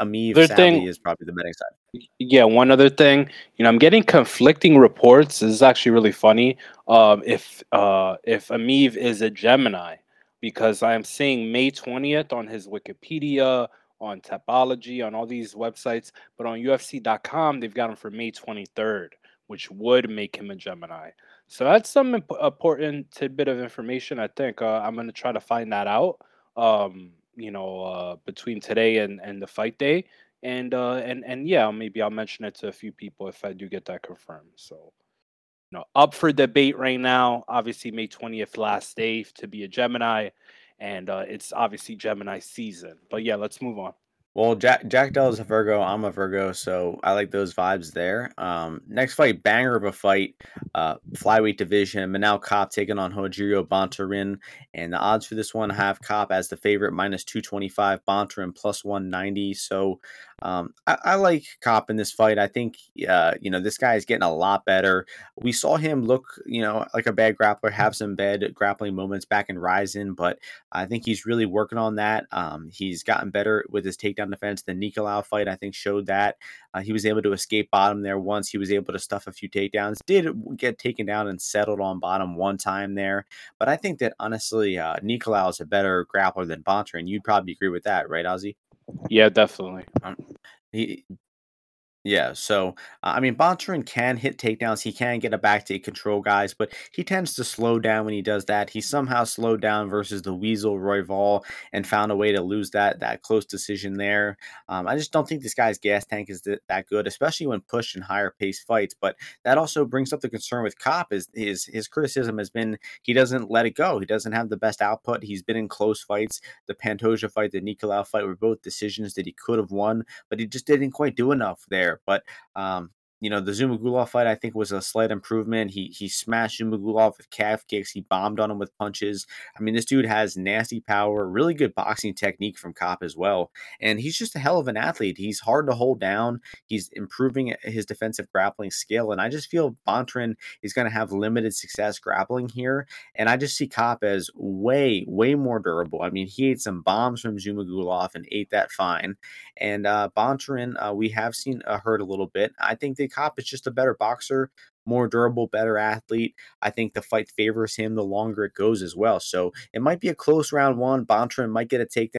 thing is probably the betting side. Yeah, one other thing, you know, I'm getting conflicting reports. This is actually really funny. Um, if uh, if Emeev is a Gemini, because I am seeing May 20th on his Wikipedia, on Tapology, on all these websites, but on UFC.com, they've got him for May 23rd, which would make him a Gemini. So that's some imp- important tidbit of information. I think uh, I'm going to try to find that out. Um, you know, uh, between today and, and the fight day, and uh, and and yeah, maybe I'll mention it to a few people if I do get that confirmed. So, you know, up for debate right now. Obviously, May 20th, last day to be a Gemini and uh, it's obviously Gemini season. But yeah, let's move on. Well, Jack Jack Dell is a Virgo. I'm a Virgo, so I like those vibes there. Um, next fight, banger of a fight, uh, flyweight division. Manel Kape taking on Rogerio Bontorin, and the odds for this one have Kape as the favorite, minus two twenty five, Bontorin plus one ninety. So um, I, I, like Kape in this fight. I think uh, you know this guy is getting a lot better. We saw him look, you know, like a bad grappler, have some bad grappling moments back in Rizin, but I think he's really working on that. Um, he's gotten better with his takedown defense. The Nicolau fight, I think, showed that uh, he was able to escape bottom there once. He was able to stuff a few takedowns. Did get taken down and settled on bottom one time there, but I think that honestly, uh, Nicolau is a better grappler than Bontorin. You'd probably agree with that, right, Ozzy? Yeah, definitely. Um, he yeah, so I mean, Bontorin can hit takedowns. He can get a back to control guys, but he tends to slow down when he does that. He somehow slowed down versus the Weasel Roy Royval and found a way to lose that that close decision there. Um, I just don't think this guy's gas tank is th- that good, especially when pushed in higher pace fights. But that also brings up the concern with Kape is his his criticism has been he doesn't let it go. He doesn't have the best output. He's been in close fights. The Pantoja fight, the Nicolau fight were both decisions that he could have won, but he just didn't quite do enough there there. But um, you know, the Zhumagulov fight I think was a slight improvement. He he smashed Zhumagulov with calf kicks. He bombed on him with punches. I mean, this dude has nasty power, really good boxing technique from Kape as well, and he's just a hell of an athlete. He's hard to hold down. He's improving his defensive grappling skill, and I just feel Bontorin is going to have limited success grappling here, and I just see Kape as way way more durable. I mean, he ate some bombs from Zhumagulov and ate that fine, and uh, Bontorin uh, we have seen uh, hurt a little bit. I think the Kape is just a better boxer, more durable, better athlete. I think the fight favors him the longer it goes as well. So it might be a close round one. Bontorin might get a takedown.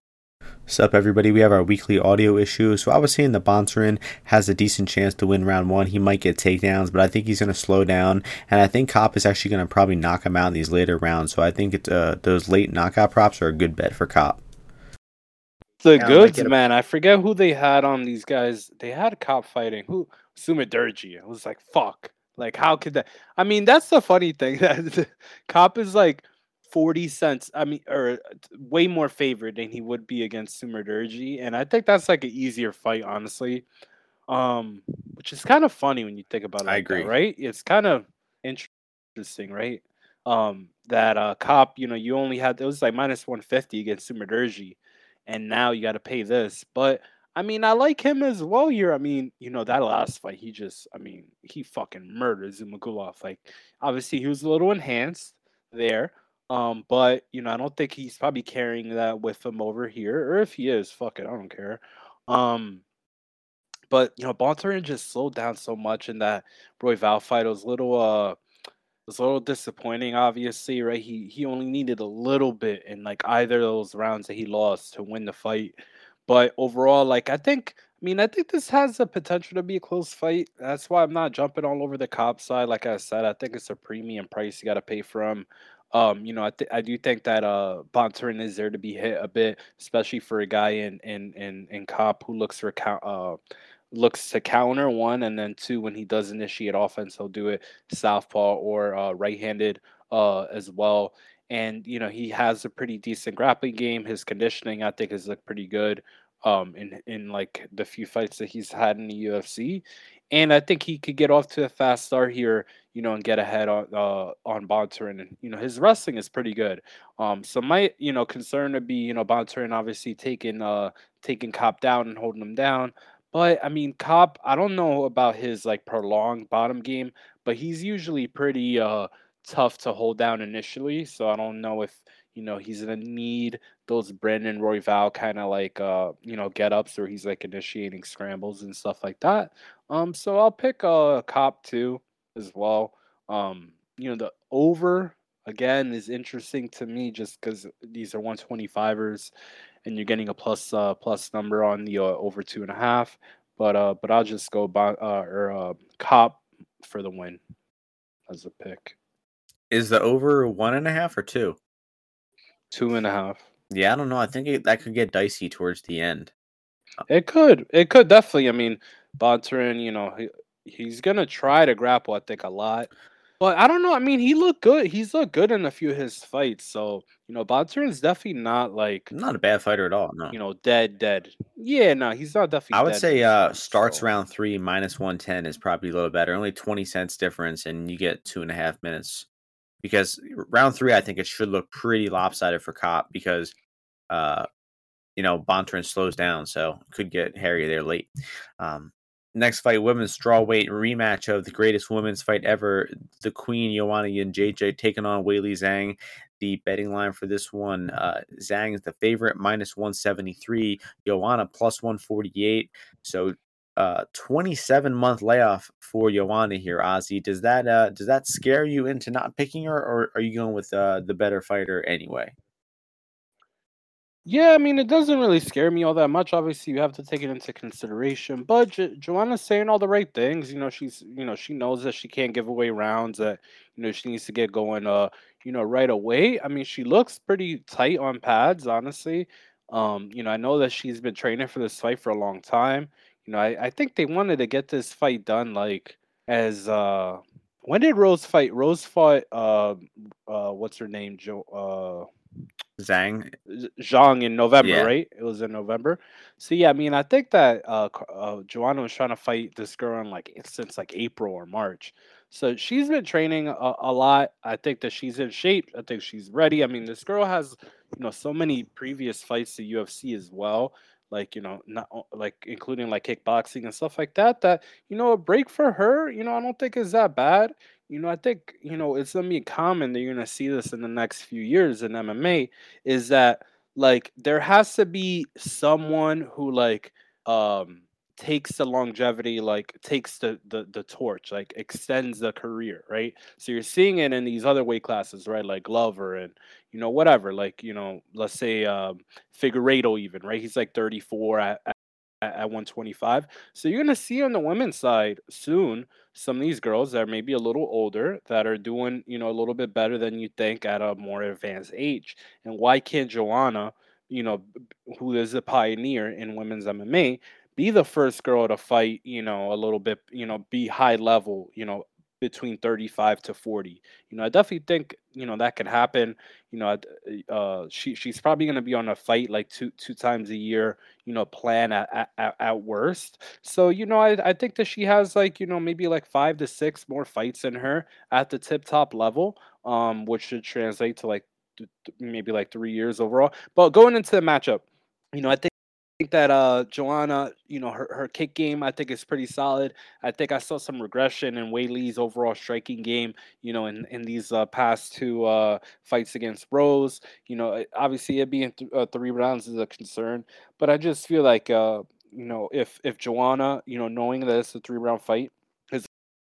Sup, everybody? We have our weekly audio issue. So I was saying the Bontorin has a decent chance to win round one. He might get takedowns, but I think he's going to slow down, and I think Kape is actually going to probably knock him out in these later rounds. So I think it's, uh, those late knockout props are a good bet for Kape. The yeah, goods, man. I forget who they had on these guys. They had Kape fighting. Who? Sumudaerji. I was like, fuck. Like, how could that? I mean, that's the funny thing. That Kape is like 40 cents. I mean, or way more favored than he would be against Sumudaerji. And I think that's like an easier fight, honestly. Um, which is kind of funny when you think about it. I agree. That, right? It's kind of interesting, right? Um, that uh cop, you know, you only had it was like minus 150 against Sumudaerji and now you got to pay this. But I mean, I like him as well here. I mean, you know, that last fight, he just, I mean, he fucking murdered Zhumagulov. Like, obviously, he was a little enhanced there. Um, but you know, I don't think he's probably carrying that with him over here. Or if he is, fuck it, I don't care. Um, but you know, Bontorin just slowed down so much in that Royval fight. It was a little uh it was a little disappointing, obviously, right? He he only needed a little bit in like either of those rounds that he lost to win the fight. But overall, like I think, I mean, I think this has the potential to be a close fight. That's why I'm not jumping all over the cop side. Like I said, I think it's a premium price you got to pay for him. Um, you know, I th- I do think that uh Bontorin is there to be hit a bit, especially for a guy in in in in Kape who looks for uh looks to counter one, and then two, when he does initiate offense, he'll do it southpaw or uh, right-handed uh, as well. And you know he has a pretty decent grappling game. His conditioning, I think, has looked pretty good um, in in like the few fights that he's had in the UFC. And I think he could get off to a fast start here, you know, and get ahead on uh, on Bontorin. And you know, his wrestling is pretty good. Um, so my you know concern would be you know Bontorin obviously taking uh taking Kape down and holding him down. But I mean, Kape, I don't know about his like prolonged bottom game, but he's usually pretty uh tough to hold down initially. So I don't know if you know he's gonna need those Brandon Royval kind of like uh you know get ups where he's like initiating scrambles and stuff like that. Um, so I'll pick uh cop too as well. Um, you know the over again is interesting to me just because these are 125ers and you're getting a plus uh, plus number on the uh, over two and a half. But uh, but I'll just go by uh, or uh, Kape for the win as a pick. Is the over one and a half or two? Two and a half. Yeah, I don't know. I think it, that could get dicey towards the end. Uh it could. It could definitely. I mean, Bontorin, you know, he, he's gonna try to grapple. I think a lot. But I don't know. I mean, he looked good. He's looked good in a few of his fights. So you know, is definitely not like not a bad fighter at all. No, you know, dead, dead. Yeah, no, he's not definitely. I would say uh starts so. round three minus one ten is probably a little better. Only twenty cents difference, and you get two and a half minutes. Because round three, I think it should look pretty lopsided for Kape because, uh, you know, Bontorin slows down, so could get hairy there late. Um, next fight, women's strawweight rematch of the greatest women's fight ever. The Queen Joanna JJ taking on Weili Zhang. The betting line for this one, uh, Zhang is the favorite, minus 173. Joanna plus 148. So, uh, 27 month layoff for Joanna here, Ozzy. Does that uh, does that scare you into not picking her, or are you going with uh, the better fighter anyway? Yeah, I mean, it doesn't really scare me all that much. Obviously, you have to take it into consideration. But jo- Joanna's saying all the right things. You know, she's you know she knows that she can't give away rounds. That you know she needs to get going. Uh, you know, right away. I mean, she looks pretty tight on pads, honestly. Um, you know, I know that she's been training for this fight for a long time. You know, I, I think they wanted to get this fight done like as uh when did Rose fight? Rose fought uh uh what's her name? Jo uh Zhang. Zhang in November, Yeah. right? It was in November. So yeah, I mean, I think that uh, uh Joanna was trying to fight this girl in like since like April or March. So she's been training a, a lot. I think that she's in shape. I think she's ready. I mean, this girl has, you know, so many previous fights to UFC as well. Like, you know, not like including like kickboxing and stuff like that. That, you know, a break for her, you know, I don't think is that bad. You know, I think, you know, it's gonna be common that you're gonna see this in the next few years in MMA is that like there has to be someone who like um takes the longevity like takes the, the the torch like extends the career right? So you're seeing it in these other weight classes right? Like glover and you know whatever like you know let's say um figueiredo even right? He's like 34 at, at, at 125 so you're gonna see on the women's side soon some of these girls that are maybe a little older that are doing you know a little bit better than you think at a more advanced age. And why can't joanna you know who is a pioneer in women's MMA, be the first girl to fight, you know, a little bit, you know, be high level, you know, between 35 to 40. You know, I definitely think, you know, that could happen. You know, uh she she's probably going to be on a fight like two two times a year, you know, plan at, at at worst. So, you know, I I think that she has like, you know, maybe like 5 to 6 more fights in her at the tip top level, um which should translate to like th- maybe like 3 years overall. But going into the matchup, you know, I think think that uh Joanna, you know, her, her kick game I think is pretty solid. I think I saw some regression in Weili's overall striking game, you know, in in these uh, past two uh fights against Rose. You know, obviously it being th- uh, three rounds is a concern, but I just feel like uh you know, if if Joanna, you know, knowing that it's a three round fight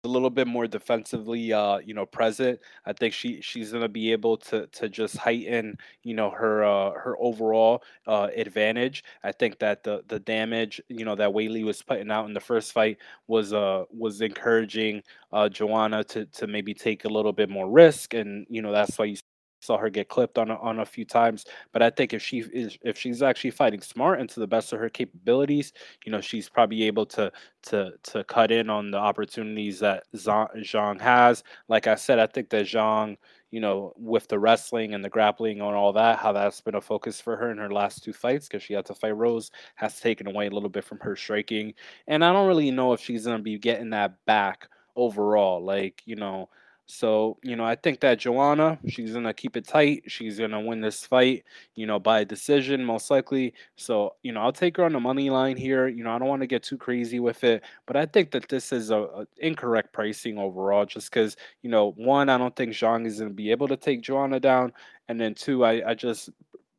a little bit more defensively uh you know present. I think she she's going to be able to to just heighten you know her uh her overall uh advantage. I think that the the damage you know that Weili was putting out in the first fight was uh was encouraging uh joanna to to maybe take a little bit more risk and you know that's why you saw her get clipped on a, on a few times but i think if she is if she's actually fighting smart and to the best of her capabilities you know she's probably able to to to cut in on the opportunities that Zhang has. Like I said, I think that Zhang, you know, with the wrestling and the grappling and all that, how that's been a focus for her in her last two fights because she had to fight Rose, has taken away a little bit from her striking. And I don't really know if she's gonna be getting that back overall. Like, you know, so, you know, I think that Joanna, she's going to keep it tight. She's going to win this fight, you know, by decision, most likely. So, you know, I'll take her on the money line here. You know, I don't want to get too crazy with it, but I think that this is a, a incorrect pricing overall, just because, you know, one, I don't think Zhang is going to be able to take Joanna down. And then two, I, I just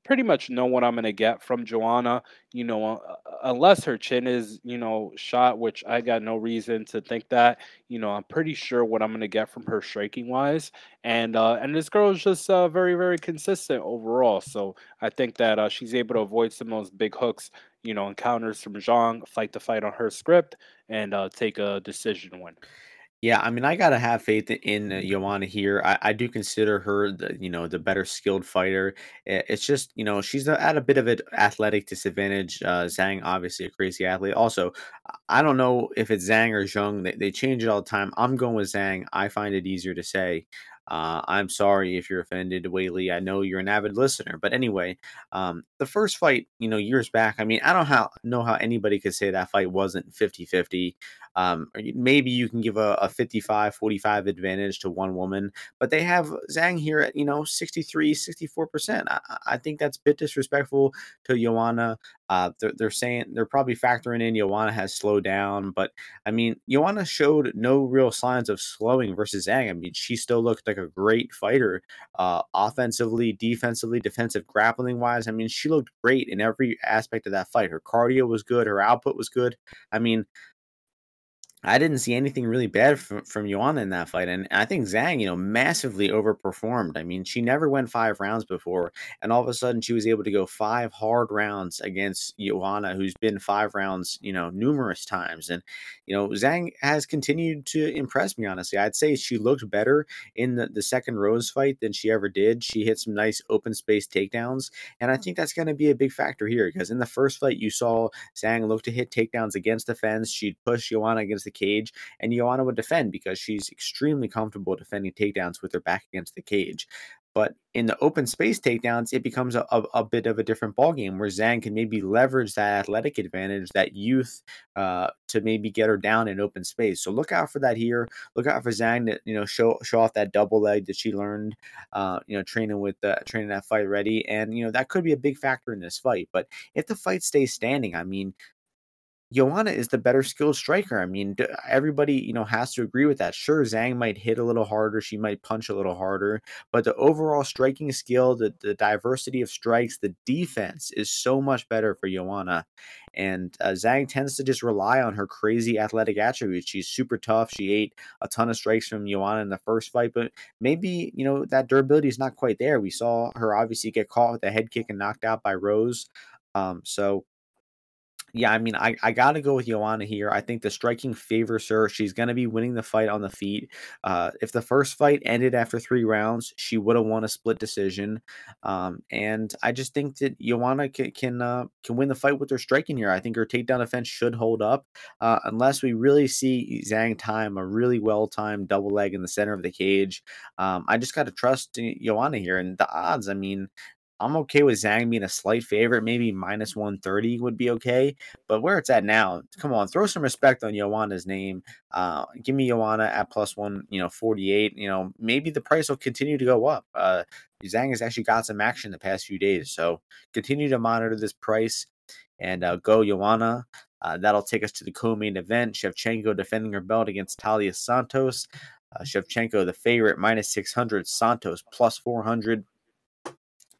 pretty much know what I'm going to get from Joanna, you know, uh, uh, unless her chin is, you know, shot, which I got no reason to think that you know, I'm pretty sure what I'm gonna get from her striking wise, and uh, and this girl is just uh, very very consistent overall. So I think that uh, she's able to avoid some of those big hooks, you know, encounters from Zhang, fight the fight on her script, and uh, take a decision win. Yeah, I mean, I gotta have faith in Joanna here. I, I do consider her the you know the better skilled fighter. I- It's just you know she's at a bit of an athletic disadvantage. Uh, Zhang, obviously a crazy athlete. Also, I I don't know if it's Zhang or Zhang. They, they change it all the time. I'm going with Zhang. I find it easier to say. Uh, I'm sorry if you're offended, Weili. I know you're an avid listener, but anyway, um, the first fight, you know, years back. I mean, I don't how, know how anybody could say that fight wasn't 50 50 um, maybe you can give a, a 55 45 advantage to one woman, but they have Zhang here at, you know, 63, 64%. I, I think that's a bit disrespectful to Joanna. Uh, they're, they're saying they're probably factoring in Joanna has slowed down, but I mean, Joanna showed no real signs of slowing versus Zhang. I mean, she still looked like a great fighter, uh, offensively, defensively, defensive grappling wise. I mean, she looked great in every aspect of that fight. Her cardio was good, her output was good. I mean, I didn't see anything really bad from from Joanna in that fight, and I think Zhang, you know, massively overperformed. I mean, she never went five rounds before, and all of a sudden she was able to go five hard rounds against Joanna, who's been five rounds, you know, numerous times. And you know, Zhang has continued to impress me. Honestly, I'd say she looked better in the, the second Rose fight than she ever did. She hit some nice open space takedowns, and I think that's going to be a big factor here because in the first fight you saw Zhang look to hit takedowns against the fence. She'd push Joanna against the cage, and Joanna would defend because she's extremely comfortable defending takedowns with her back against the cage. But in the open space takedowns, it becomes a, a, a bit of a different ballgame where Zhang can maybe leverage that athletic advantage, that youth, uh, to maybe get her down in open space. So look out for that here. Look out for Zhang to you know show show off that double leg that she learned, uh, you know, training with the training that fight ready, and you know that could be a big factor in this fight. But if the fight stays standing, I mean, Joanna is the better skilled striker. I mean, everybody, you know, has to agree with that. Sure, Zhang might hit a little harder, she might punch a little harder, but the overall striking skill, the, the diversity of strikes, the defense is so much better for Joanna. And uh, Zhang tends to just rely on her crazy athletic attributes. She's super tough. She ate a ton of strikes from Joanna in the first fight, but maybe, you know, that durability is not quite there. We saw her obviously get caught with a head kick and knocked out by Rose. Um, so yeah, I mean, I, I got to go with Joanna here. I think the striking favors her. She's going to be winning the fight on the feet. Uh, if the first fight ended after three rounds, she would have won a split decision. Um, and I just think that Joanna can can, uh, can win the fight with her striking here. I think her takedown defense should hold up uh, unless we really see Zhang time a really well timed double leg in the center of the cage. Um, I just got to trust Joanna here. And the odds, I mean, I'm okay with Zhang being a slight favorite. Maybe minus 130 would be okay. But where it's at now, come on, throw some respect on Joanna's name. Uh, give me Joanna at plus one, you know, 48. You know, maybe the price will continue to go up. Uh, Zhang has actually got some action the past few days. So continue to monitor this price and uh, go Joanna. Uh, that'll take us to the co-main event. Shevchenko defending her belt against Taila Santos. Uh, Shevchenko, the favorite, minus 600. Santos, plus 400.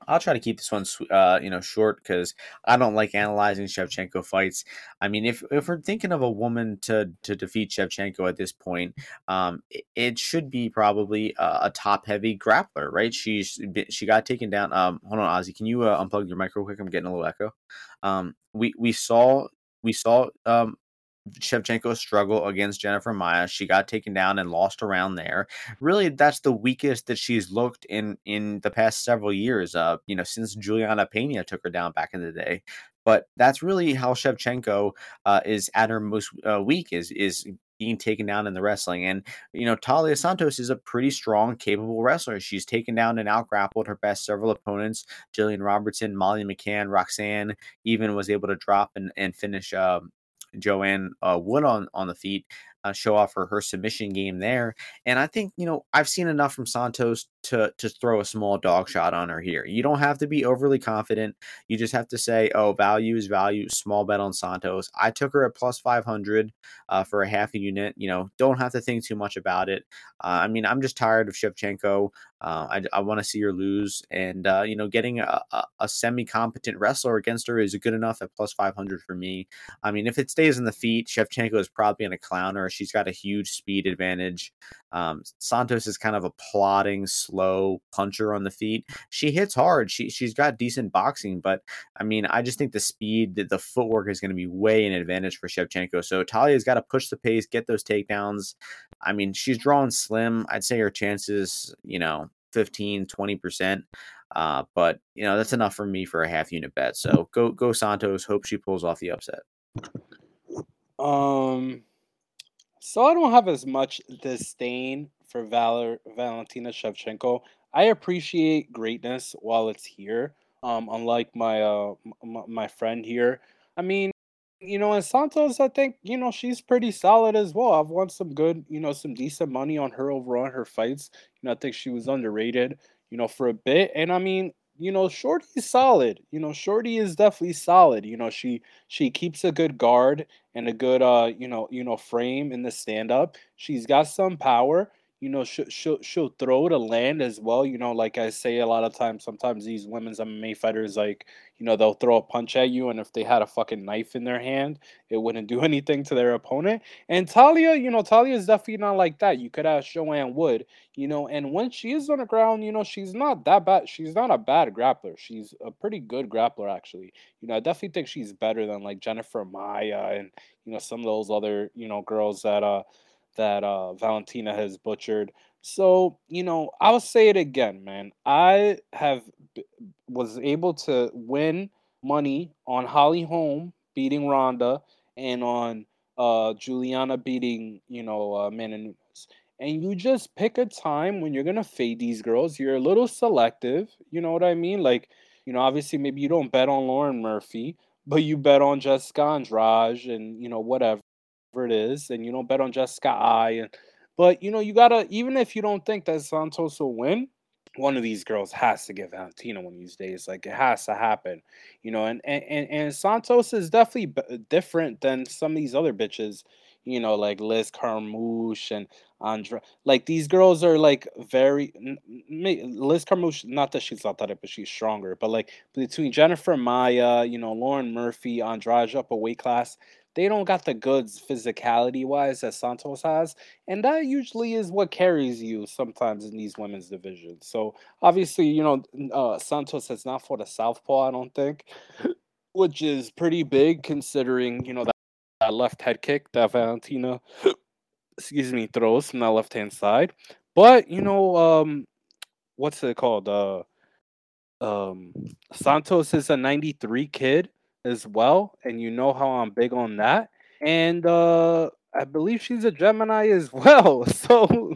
I'll try to keep this one, uh, you know, short because I don't like analyzing Shevchenko fights. I mean, if if we're thinking of a woman to to defeat Shevchenko at this point, um, it, it should be probably a, a top heavy grappler, right? She's she got taken down. Um, hold on, Ozzy, can you uh, unplug your mic real quick? I'm getting a little echo. Um, we we saw we saw um Shevchenko struggle against Jennifer Maia. She got taken down and lost around there. Really, that's the weakest that she's looked in in the past several years. Uh, you know, since Julianna Peña took her down back in the day. But that's really how Shevchenko uh, is at her most uh, weak is is being taken down in the wrestling. And you know, Taila Santos is a pretty strong, capable wrestler. She's taken down and outgrappled her best several opponents: Jillian Robertson, Molly McCann, Roxanne. Even was able to drop and and finish. Um, Joanne uh, Wood on on the feet uh, show off her, her submission game there. And I think, you know, I've seen enough from Santos to to throw a small dog shot on her here. You don't have to be overly confident. You just have to say, oh, value is value, small bet on Santos. I took her at plus 500 uh, for a half a unit. You know, don't have to think too much about it. Uh, I mean, I'm just tired of Shevchenko. Uh, I, I want to see her lose. And, uh, you know, getting a, a, a semi competent wrestler against her is good enough at plus 500 for me. I mean, if it stays in the feet, Shevchenko is probably in a clown her. She's got a huge speed advantage. Um, Santos is kind of a plodding, slow puncher on the feet. She hits hard. She she's got decent boxing, but I mean, I just think the speed, the, the footwork is going to be way an advantage for Shevchenko. So Taila's got to push the pace, get those takedowns. I mean, she's drawing slim. I'd say her chances, you know, 15, 20%. Uh, but you know, that's enough for me for a half unit bet. So go go Santos. Hope she pulls off the upset. Um so I don't have as much disdain for Valor Valentina Shevchenko. I appreciate greatness while it's here. Um, unlike my uh m- my friend here. I mean, you know, and Santos, I think you know she's pretty solid as well. I've won some good, you know, some decent money on her overall in her fights. You know, I think she was underrated, you know, for a bit. And I mean, you know, Shorty's solid. You know, Shorty is definitely solid. You know, she she keeps a good guard and a good uh, you know, you know, frame in the stand up. She's got some power you know, she'll, she'll she'll throw to land as well. You know, like I say a lot of times, sometimes these women's MMA fighters, like, you know, they'll throw a punch at you, and if they had a fucking knife in their hand, it wouldn't do anything to their opponent. And talia you know, talia is definitely not like that. You could ask Joanne Wood, you know, and when she is on the ground, you know, she's not that bad. She's not a bad grappler. She's a pretty good grappler, actually. You know, I definitely think she's better than like Jennifer maya and you know some of those other you know girls that uh that uh, Valentina has butchered. So, you know, I'll say it again, man. I have was able to win money on Holly Holm beating Ronda and on uh, Juliana beating, you know, uh, Amanda Nunes. and you just pick a time when you're gonna fade these girls. You're a little selective, you know what I mean? Like, you know, obviously maybe you don't bet on Lauren Murphy, but you bet on Jessica Andrade and you know whatever it is, and you don't bet on Jessica Eye. And but you know you gotta even if you don't think that Santos will win, one of these girls has to get Valentina one of these days. Like it has to happen, you know. And and and and Santos is definitely b- different than some of these other bitches, you know, like Liz Carmouche and Andra. Like these girls are like very Liz Carmouche. Not that she's athletic, but she's stronger. But like between Jennifer Maia, you know, Lauren Murphy, Andrade up a weight class, they don't got the goods physicality wise that Santos has, and that usually is what carries you sometimes in these women's divisions. So obviously, you know, uh, Santos has not fought a southpaw, I don't think, which is pretty big considering you know that, that left head kick that Valentina, excuse me, throws from that left hand side. But you know, um, what's it called? Uh, um, Santos is a '93 kid as well, and you know how I'm big on that. And uh I believe she's a Gemini as well. So,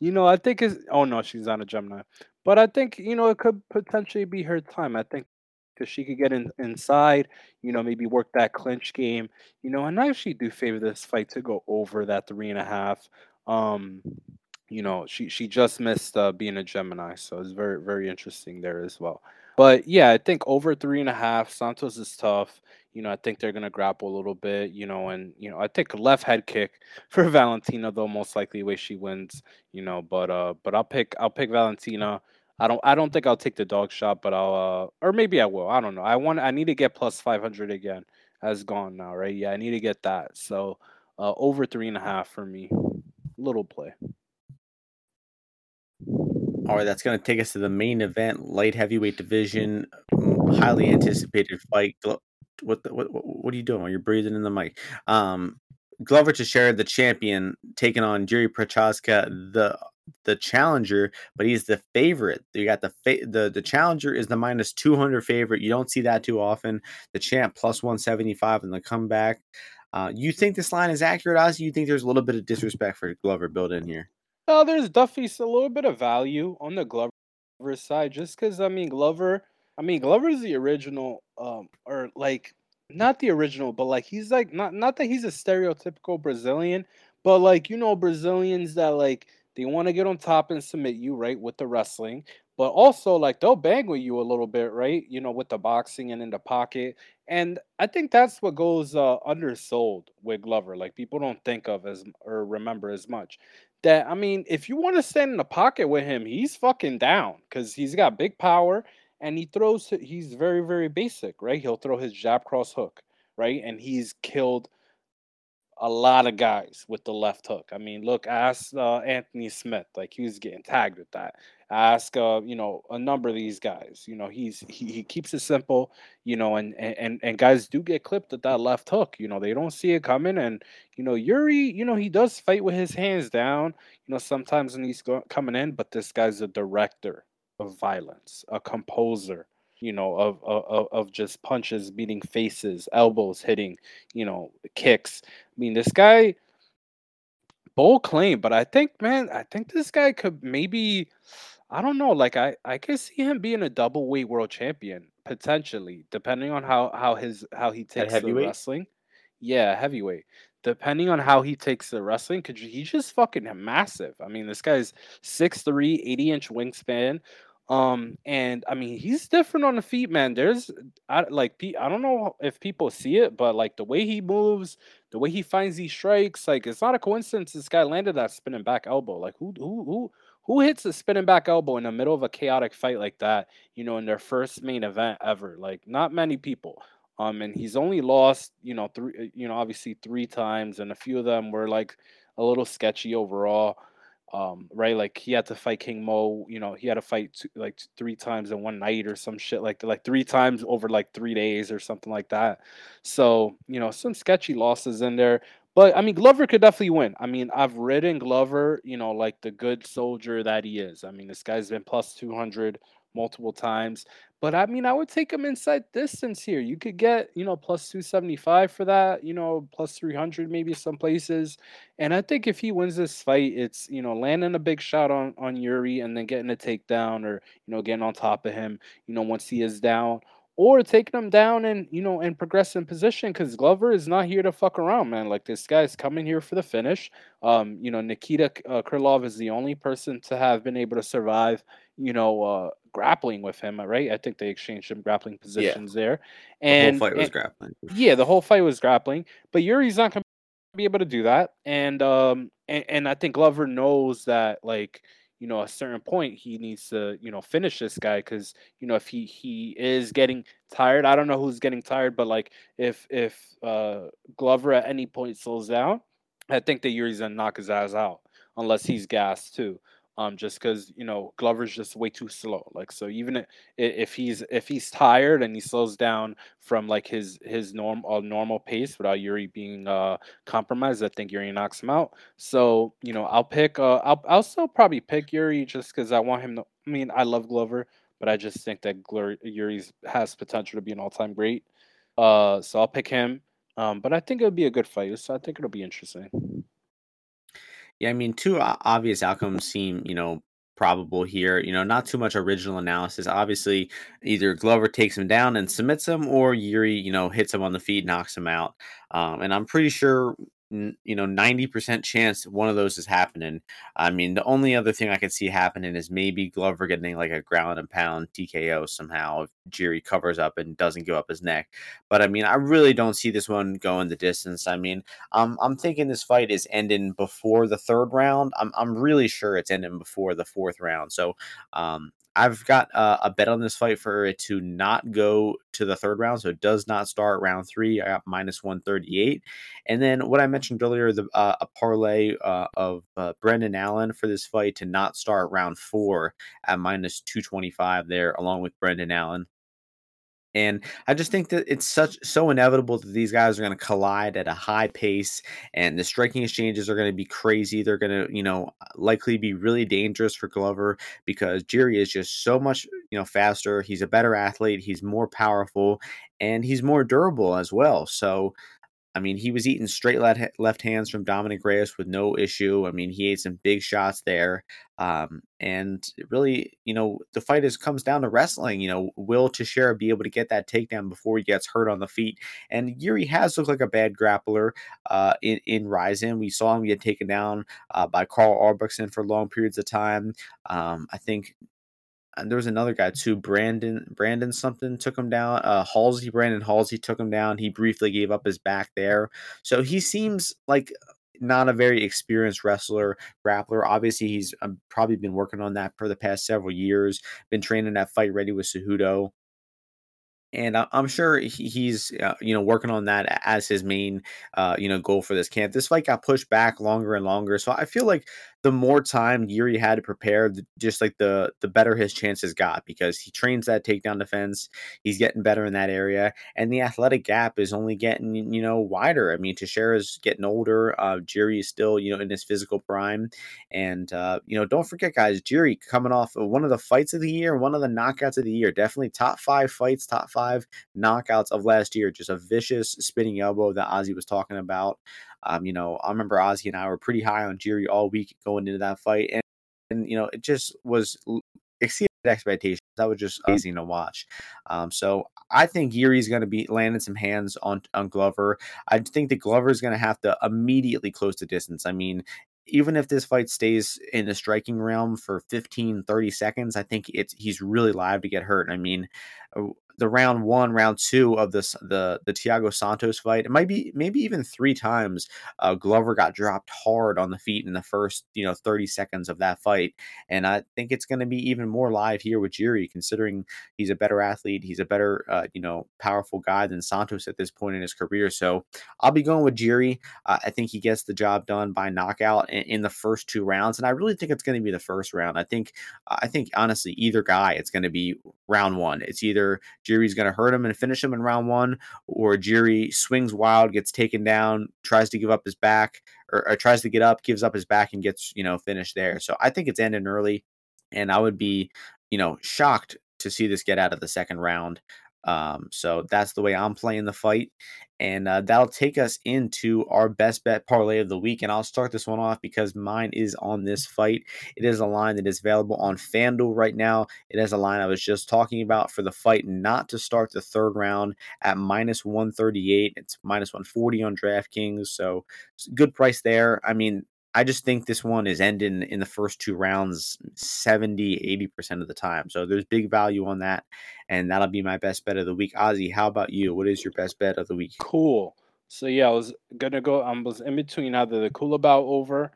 you know, I think it's oh no, she's not a Gemini. But I think, you know, it could potentially be her time. I think because she could get in, inside, you know, maybe work that clinch game, you know, and I actually do favor this fight to go over that three and a half. Um, you know, she she just missed uh, being a Gemini, so it's very very interesting there as well. But yeah, I think over three and a half. Santos is tough. You know, I think they're gonna grapple a little bit. You know, and you know, I think left head kick for Valentina, though most likely way she wins. You know, but uh, but I'll pick I'll pick Valentina. I don't I don't think I'll take the dog shot, but I'll uh, or maybe I will. I don't know. I want I need to get plus five hundred again. Has gone now, right? Yeah, I need to get that. So uh, over three and a half for me. Little play. All right, that's going to take us to the main event, light heavyweight division, highly anticipated fight. What, the, what what are you doing? You're breathing in the mic. Um, Glover Teixeira, the champion, taking on Jiri Prochazka, the the challenger, but he's the favorite. You got the fa- the the challenger is the minus two hundred favorite. You don't see that too often. The champ plus one seventy five in the comeback. Uh, you think this line is accurate, Ozzy? You think there's a little bit of disrespect for Glover built in here? No, there's definitely a little bit of value on the Glover side, just because I mean Glover. I mean Glover's the original, um, or like not the original, but like he's like not not that he's a stereotypical Brazilian, but like you know Brazilians that like they want to get on top and submit you right with the wrestling, but also like they'll bang with you a little bit, right? You know, with the boxing and in the pocket, and I think that's what goes uh, undersold with Glover. Like people don't think of as or remember as much that I mean, if you want to stand in the pocket with him, he's fucking down because he's got big power and he throws. He's very very basic, right? He'll throw his jab cross hook, right, and he's killed a lot of guys with the left hook. I mean, look, ask uh, Anthony Smith, like he was getting tagged with that. Ask, uh, you know, a number of these guys. You know, he's he, he keeps it simple. You know, and and and guys do get clipped at that left hook. You know, they don't see it coming, and you know, Jiri, you know, he does fight with his hands down. You know, sometimes when he's go- coming in, but this guy's a director of violence, a composer you know, of, of of just punches beating faces, elbows hitting, you know, kicks. I mean, this guy bold claim, but I think, man, I think this guy could maybe, I don't know, like I I could see him being a double weight world champion potentially, depending on how how his how he takes the wrestling. Yeah, heavyweight. Depending on how he takes the wrestling, because he's just fucking massive. I mean, this guy's 6'3", 80 inch wingspan. Um, and I mean, he's different on the feet, man. There's I like I don't know if people see it, but like the way he moves, the way he finds these strikes, like it's not a coincidence this guy landed that spinning back elbow. Like who who who who hits a spinning back elbow in the middle of a chaotic fight like that, you know, in their first main event ever? Like not many people. Um, and he's only lost, you know, three, you know, obviously three times, and a few of them were like a little sketchy overall um, right? Like he had to fight King Mo. You know, he had to fight two, like three times in one night or some shit like like three times over like three days or something like that. So you know, some sketchy losses in there. But I mean, Glover could definitely win. I mean, I've ridden Glover, you know, like the good soldier that he is. I mean, this guy's been plus two hundred multiple times. But I mean, I would take him inside distance here. You could get, you know, plus 275 for that, you know, plus 300 maybe some places. And I think if he wins this fight, it's, you know, landing a big shot on on Yuri and then getting a takedown or, you know, getting on top of him, you know, once he is down or taking him down and, you know, and progress in position cuz Glover is not here to fuck around, man. Like this guy's coming here for the finish. Um, you know, Nikita uh, Krylov is the only person to have been able to survive, you know, uh grappling with him, right? I think they exchanged some grappling Yeah, positions there, the whole and, fight was and grappling. yeah, the whole fight was grappling, but Yuri's not gonna be able to do that, and um, and, and I think Glover knows that, like, you know, a certain point he needs to, you know, finish this guy because you know if he he is getting tired, I don't know who's getting tired, but like if if uh Glover at any point slows down, I think that Yuri's gonna knock his ass out unless he's gassed too um just because you know glover's just way too slow like so even if he's if he's tired and he slows down from like his his norm normal pace without yuri being uh compromised i think yuri knocks him out. So you know i'll pick uh i'll, I'll still probably pick yuri just because i want him to i mean i love glover but i just think that Glor- yuri's has potential to be an all-time great uh so i'll pick him um but i think it'll be a good fight so i think it'll be interesting Yeah, I mean, two obvious outcomes seem, you know, probable here. You know, not too much original analysis. Obviously, either Glover takes him down and submits him, or Yuri, you know, hits him on the feet, knocks him out. Um, and I'm pretty sure, you know, 90% chance one of those is happening. I mean, the only other thing I could see happening is maybe Glover getting like a ground and pound TKO somehow if Jiri covers up and doesn't go up his neck. But I mean, I really don't see this one going the distance. I mean, I'm I'm thinking this fight is ending before the third round. I'm I'm really sure it's ending before the fourth round. So, um, I've got uh, a bet on this fight for it to not go to the third round. So it does not start round three. I got minus one thirty eight, and then what I mentioned earlier, the uh, a parlay uh, of uh, Brendan Allen for this fight to not start round four at minus two twenty five there, along with Brendan Allen. And I just think that it's such so inevitable that these guys are going to collide at a high pace, and the striking exchanges are going to be crazy. They're going to, you know, likely be really dangerous for Glover because Jerry is just so much, you know, faster. He's a better athlete. He's more powerful, and he's more durable as well. So I mean, he was eating straight left left hands from Dominic Reyes with no issue. I mean, he ate some big shots there. Um, and really, you know, the fight is comes down to wrestling. You know, will Teixeira be able to get that takedown before he gets hurt on the feet? And Yuri has looked like a bad grappler uh, in in Rizin. We saw him get taken down uh, by Karl Albrektsson for long periods of time. Um, I think and there was another guy too, Brandon Brandon something took him down. Uh, Halsey Brandon Halsey took him down. He briefly gave up his back there, so he seems like not a very experienced wrestler grappler. Obviously, he's um, probably been working on that for the past several years. Been training that Fight Ready with Cejudo and I- I'm sure he- he's uh, you know working on that as his main uh, you know goal for this camp. This fight got pushed back longer and longer, so I feel like the more time Yuri had to prepare, just like the the better his chances got because he trains that takedown defense. He's getting better in that area, and the athletic gap is only getting you know wider. I mean, Teixeira's getting older. Uh, Jiri is still you know in his physical prime, and uh, you know don't forget guys, Jiri coming off of one of the fights of the year, one of the knockouts of the year, definitely top five fights, top five knockouts of last year. Just a vicious spinning elbow that Ozzy was talking about. Um, you know, I remember Ozzy and I were pretty high on Jiri all week going into that fight, and and you know, it just was exceeded expectations. That was just amazing to watch. Um, so I think Yuri's going to be landing some hands on on Glover. I think that Glover is going to have to immediately close the distance. I mean, even if this fight stays in the striking realm for 15 30 seconds i think it's he's really live to get hurt i mean the round one, round two of this the the Thiago Santos fight. It might be maybe even three times. Uh, Glover got dropped hard on the feet in the first you know 30 seconds of that fight, and I think it's going to be even more live here with Jiri, considering he's a better athlete, he's a better uh, you know powerful guy than Santos at this point in his career. So I'll be going with Jiri. Uh, I think he gets the job done by knockout in, in the first two rounds, and I really think it's going to be the first round. I think I think honestly either guy, it's going to be round one. It's either Jiri's going to hurt him and finish him in round one, or Jiri swings wild, gets taken down, tries to give up his back, or, or tries to get up, gives up his back, and gets you know finished there. So I think it's ending early, and I would be you know shocked to see this get out of the second round. Um, so that's the way I'm playing the fight. And uh, that'll take us into our best bet parlay of the week. And I'll start this one off because mine is on this fight. It is a line that is available on FanDuel right now. It is a line I was just talking about for the fight not to start the third round at minus 138. It's minus 140 on DraftKings. So good price there. I mean, I just think this one is ending in the first two rounds 70, 80% of the time. So there's big value on that. And that'll be my best bet of the week. Ozzy, how about you? What is your best bet of the week? Cool. So yeah, I was gonna go. I was in between either the Culibao over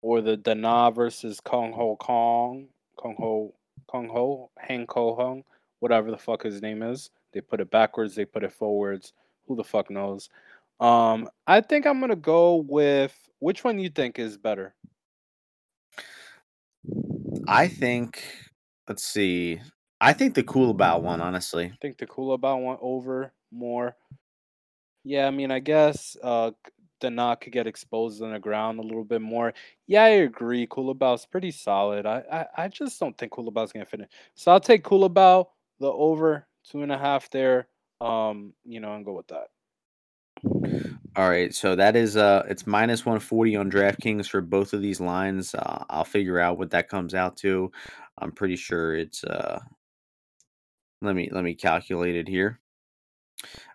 or the Danaa versus Kong Ho Kong, Kong Ho Kong Ho Hang Ko Hung, whatever the fuck his name is. They put it backwards. They put it forwards. Who the fuck knows? Um, I think I'm gonna go with which one you think is better. I think. Let's see. I think the Culibao one, honestly. I think the Culibao one over more. Yeah, I mean, I guess uh Danaa could get exposed on the ground a little bit more. Yeah, I agree. Culibao's pretty solid. I, I I just don't think Culibao's gonna finish. So I'll take Culibao, the over two and a half there. Um, you know, and go with that. All right, so that is uh it's minus 140 on DraftKings for both of these lines. Uh, I'll figure out what that comes out to. I'm pretty sure it's uh let me let me calculate it here.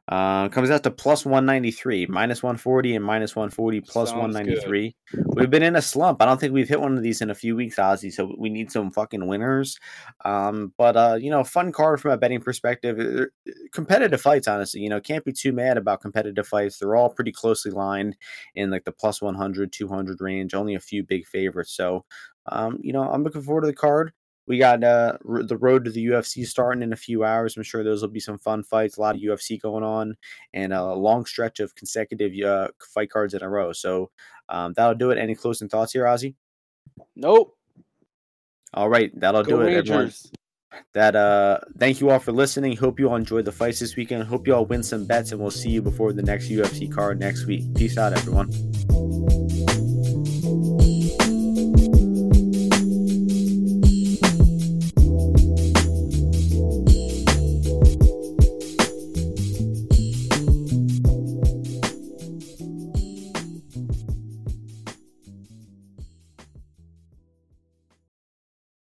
Uh, comes out to plus 193, minus 140 and minus 140 plus Sounds 193. Good. We've been in a slump. I don't think we've hit one of these in a few weeks, Ozzy. So we need some fucking winners. Um, but uh, you know, fun card from a betting perspective. Uh, competitive fights, honestly. You know, can't be too mad about competitive fights. They're all pretty closely lined in like the plus 100, 200 range. Only a few big favorites. So, um, you know, I'm looking forward to the card. We got uh, the road to the UFC starting in a few hours. I'm sure those will be some fun fights. A lot of UFC going on, and a long stretch of consecutive uh, fight cards in a row. So um, that'll do it. Any closing thoughts here, Ozzy? Nope. All right, that'll Go do it, Rangers. everyone. That uh, thank you all for listening. Hope you all enjoyed the fights this weekend. Hope you all win some bets, and we'll see you before the next UFC card next week. Peace out, everyone.